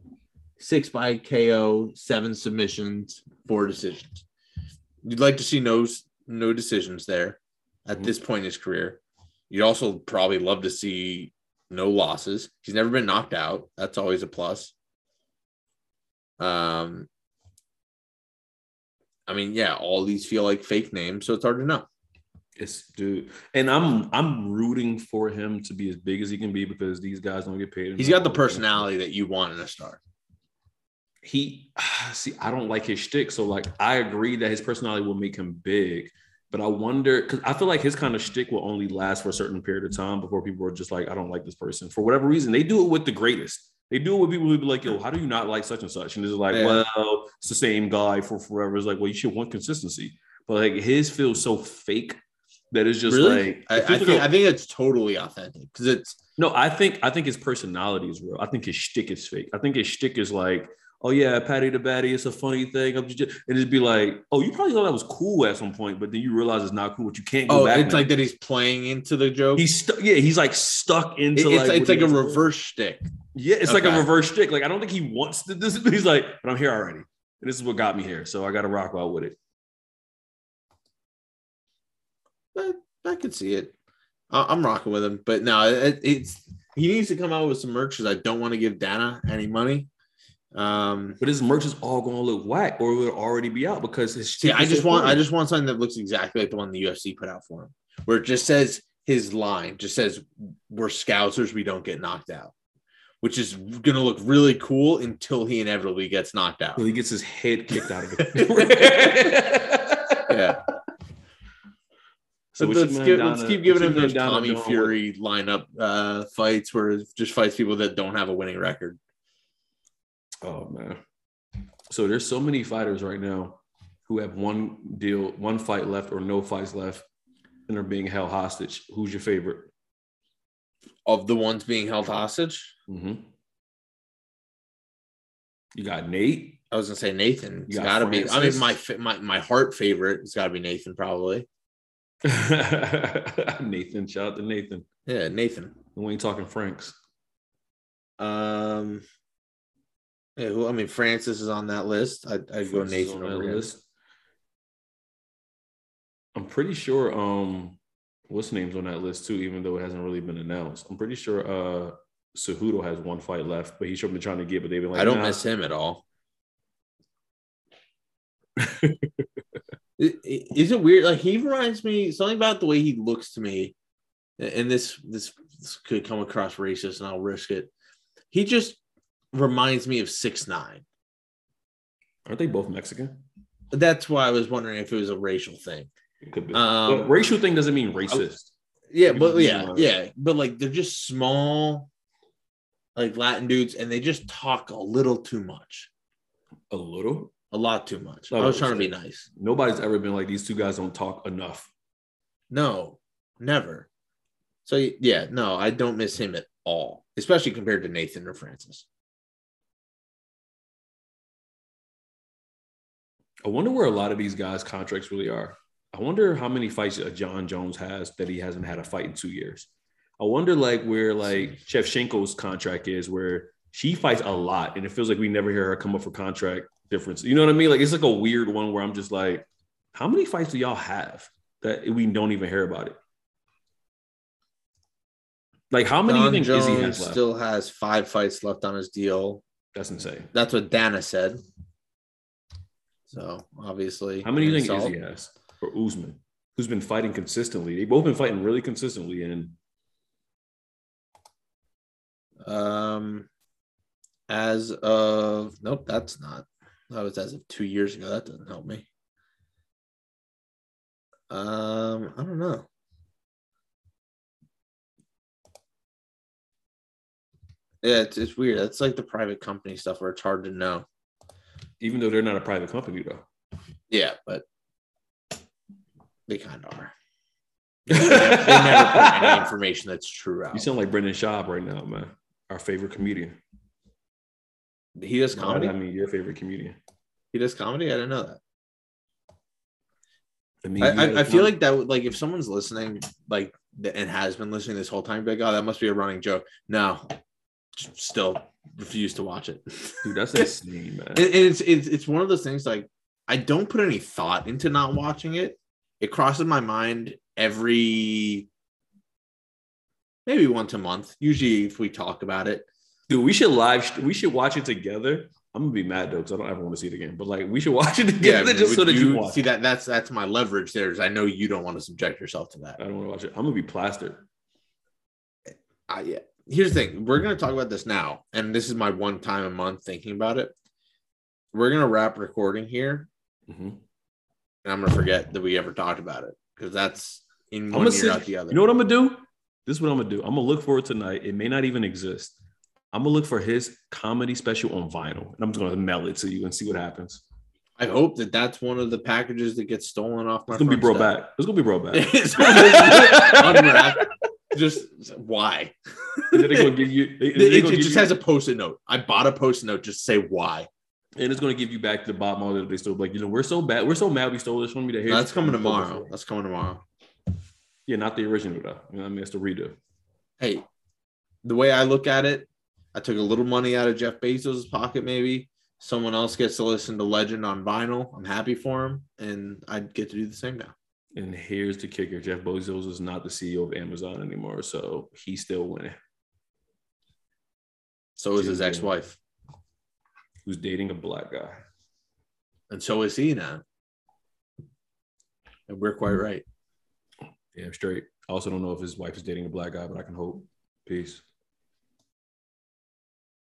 six by KO, seven submissions, four decisions. You'd like to see no no decisions there at Mhm. this point in his career. You'd also probably love to see no losses. He's never been knocked out. That's always a plus. Um, I mean, yeah, all these feel like fake names, so it's hard to know. It's dude, and I'm I'm rooting for him to be as big as he can be because these guys don't get paid. He's got the personality that you want in a star. he see i don't like his shtick so like i agree that his personality will make him big but i wonder because i feel like his kind of shtick will only last for a certain period of time before people are just like i don't like this person for whatever reason they do it with the greatest they do it with people who be like yo how do you not like such and such and it's like Yeah. well it's the same guy for forever it's like well you should want consistency but like his feels so fake that it's just like I, it I like think I think it's totally authentic because it's no, I think I think his personality is real. I think his shtick is fake. I think his shtick is like, oh yeah, Paddy the Baddy, it's a funny thing. I'm just, and it'd be like, oh, you probably thought that was cool at some point, but then you realize it's not cool. But you can't go oh, back. it's now. like that he's playing into the joke. he's stuck. Yeah, he's like stuck It- into it's like it's like a has to do. reverse shtick. Yeah, it's like a reverse stick. Like I don't think he wants to. This, he's like, but I'm here already. And this is what got me here, so I got to rock out with it. But I could see it. I- I'm rocking with him, but no, it, it's he needs to come out with some merch because I don't want to give Dana any money. Um, But his merch is all going to look whack, or it would already be out because his. see, I just want I just want something that looks exactly like the one the UFC put out for him, where it just says his line, just says "We're Scousers, we don't get knocked out," which is gonna look really cool until he inevitably gets knocked out. Till he gets his head kicked out of it. Yeah. So let's, give, let's keep giving him those to Tommy with- Fury lineup uh, fights where it just fights people that don't have a winning record. Oh man. So there's so many fighters right now who have one deal, one fight left or no fights left, and are being held hostage. Who's your favorite? Of the ones being held hostage, Mhm. You got Nate. I was gonna say Nathan. It's You got to be. I mean, my my my heart favorite. It's got to be Nathan, probably. Nathan, shout out to Nathan. Yeah, Nathan. We ain't talking Franks. Um, yeah, well, I mean, Francis is on that list. I'd, I'd go Nathan on over list. I'm pretty sure um what's name's on that list too, even though it hasn't really been announced. I'm pretty sure uh Cejudo has one fight left, but he's been trying to get, but they've been like, I don't nah. miss him at all. Is it weird? Like he reminds me something about the way he looks to me, and this this, this could come across racist, and I'll risk it. He just reminds me of six nine. Aren't they both Mexican? That's why I was wondering if it was a racial thing. It could be. Um, but racial thing doesn't mean racist. Yeah, but yeah, not. yeah, but like they're just small, like Latin dudes, and they just talk a little too much, A little. a lot too much. Oh, I was trying to be nice. Nobody's ever been like these two guys don't talk enough. No, never. So yeah, no, I don't miss him at all, especially compared to Nathan or Francis. I wonder where a lot of these guys' contracts really are. I wonder how many fights a Jon Jones has that he hasn't had a fight in two years. I wonder like where like Shevchenko's contract is, where she fights a lot, and it feels like we never hear her come up for contract difference. You know what I mean? Like it's like a weird one where I'm just like, how many fights do y'all have that we don't even hear about it? Like how many Jon do you think Jones Izzy has left? still has five fights left on his deal. That's insane. That's what Dana said. So obviously, How many do you think. Izzy has or Usman, who's been fighting consistently? They've both been fighting really consistently, and Um, as of nope, that's not. That was as of two years ago. That doesn't help me. Um, I don't know. Yeah, it's, it's weird. That's like the private company stuff where it's hard to know. even though they're not a private company, though. Yeah, but they kind of are. they never, they never put any information that's true out. You sound like Brendan Schaub right now, man. Our favorite comedian. he does No, comedy. I mean, your favorite comedian. He does comedy. I didn't know that. I mean, I, you had I, a I feel like that would like if someone's listening, like and has been listening this whole time, be like, oh, that must be a running joke. No, still refuse to watch it. dude, that's insane, man. and, and it's, it's it's one of those things like I don't put any thought into not watching it. It crosses my mind every maybe once a month. Usually, if we talk about it, Dude, we should live. We should watch it together. I'm gonna be mad though because I don't ever want to see it again. But like, we should watch it together just so that you, watch. see that that's that's my leverage there. Is I know you don't want to subject yourself to that. I don't want to watch it. I'm gonna be plastered. I, yeah. Here's the thing. We're gonna talk about this now, and this is my one time a month thinking about it. We're gonna wrap recording here, Mhm. And I'm gonna forget that we ever talked about it because that's in one year sit, the other. You know what I'm gonna do? This is what I'm gonna do. I'm gonna look for it tonight. It may not even exist. I'm gonna look for his comedy special on vinyl, and I'm just gonna mail it to you and see what happens. I hope that that's one of the packages that gets stolen off my. It's gonna be brought step. back. It's gonna be brought back. It's gonna be unwrapped. Just why? then they're gonna give you. It, it gonna give just has a post-it note. I bought a post-it note just say why. And it's gonna give you back the bottom of it. They stole. like, you know, we're so bad. We're so mad we stole this from me. That That's coming tomorrow. That's coming tomorrow. Yeah, not the original though. You know, I mean, it's the redo. hey, the way I look at it, I took a little money out of Jeff Bezos' pocket, maybe. Someone else gets to listen to Legend on vinyl. I'm happy for him, and I get to do the same now. And here's the kicker: Jeff Bezos is not the CEO of Amazon anymore, so he's still winning. So is his ex-wife, Who's dating a black guy? and so is he now. And we're quite right. Damn straight. I also don't know if his wife is dating a black guy, but I can hope. Peace.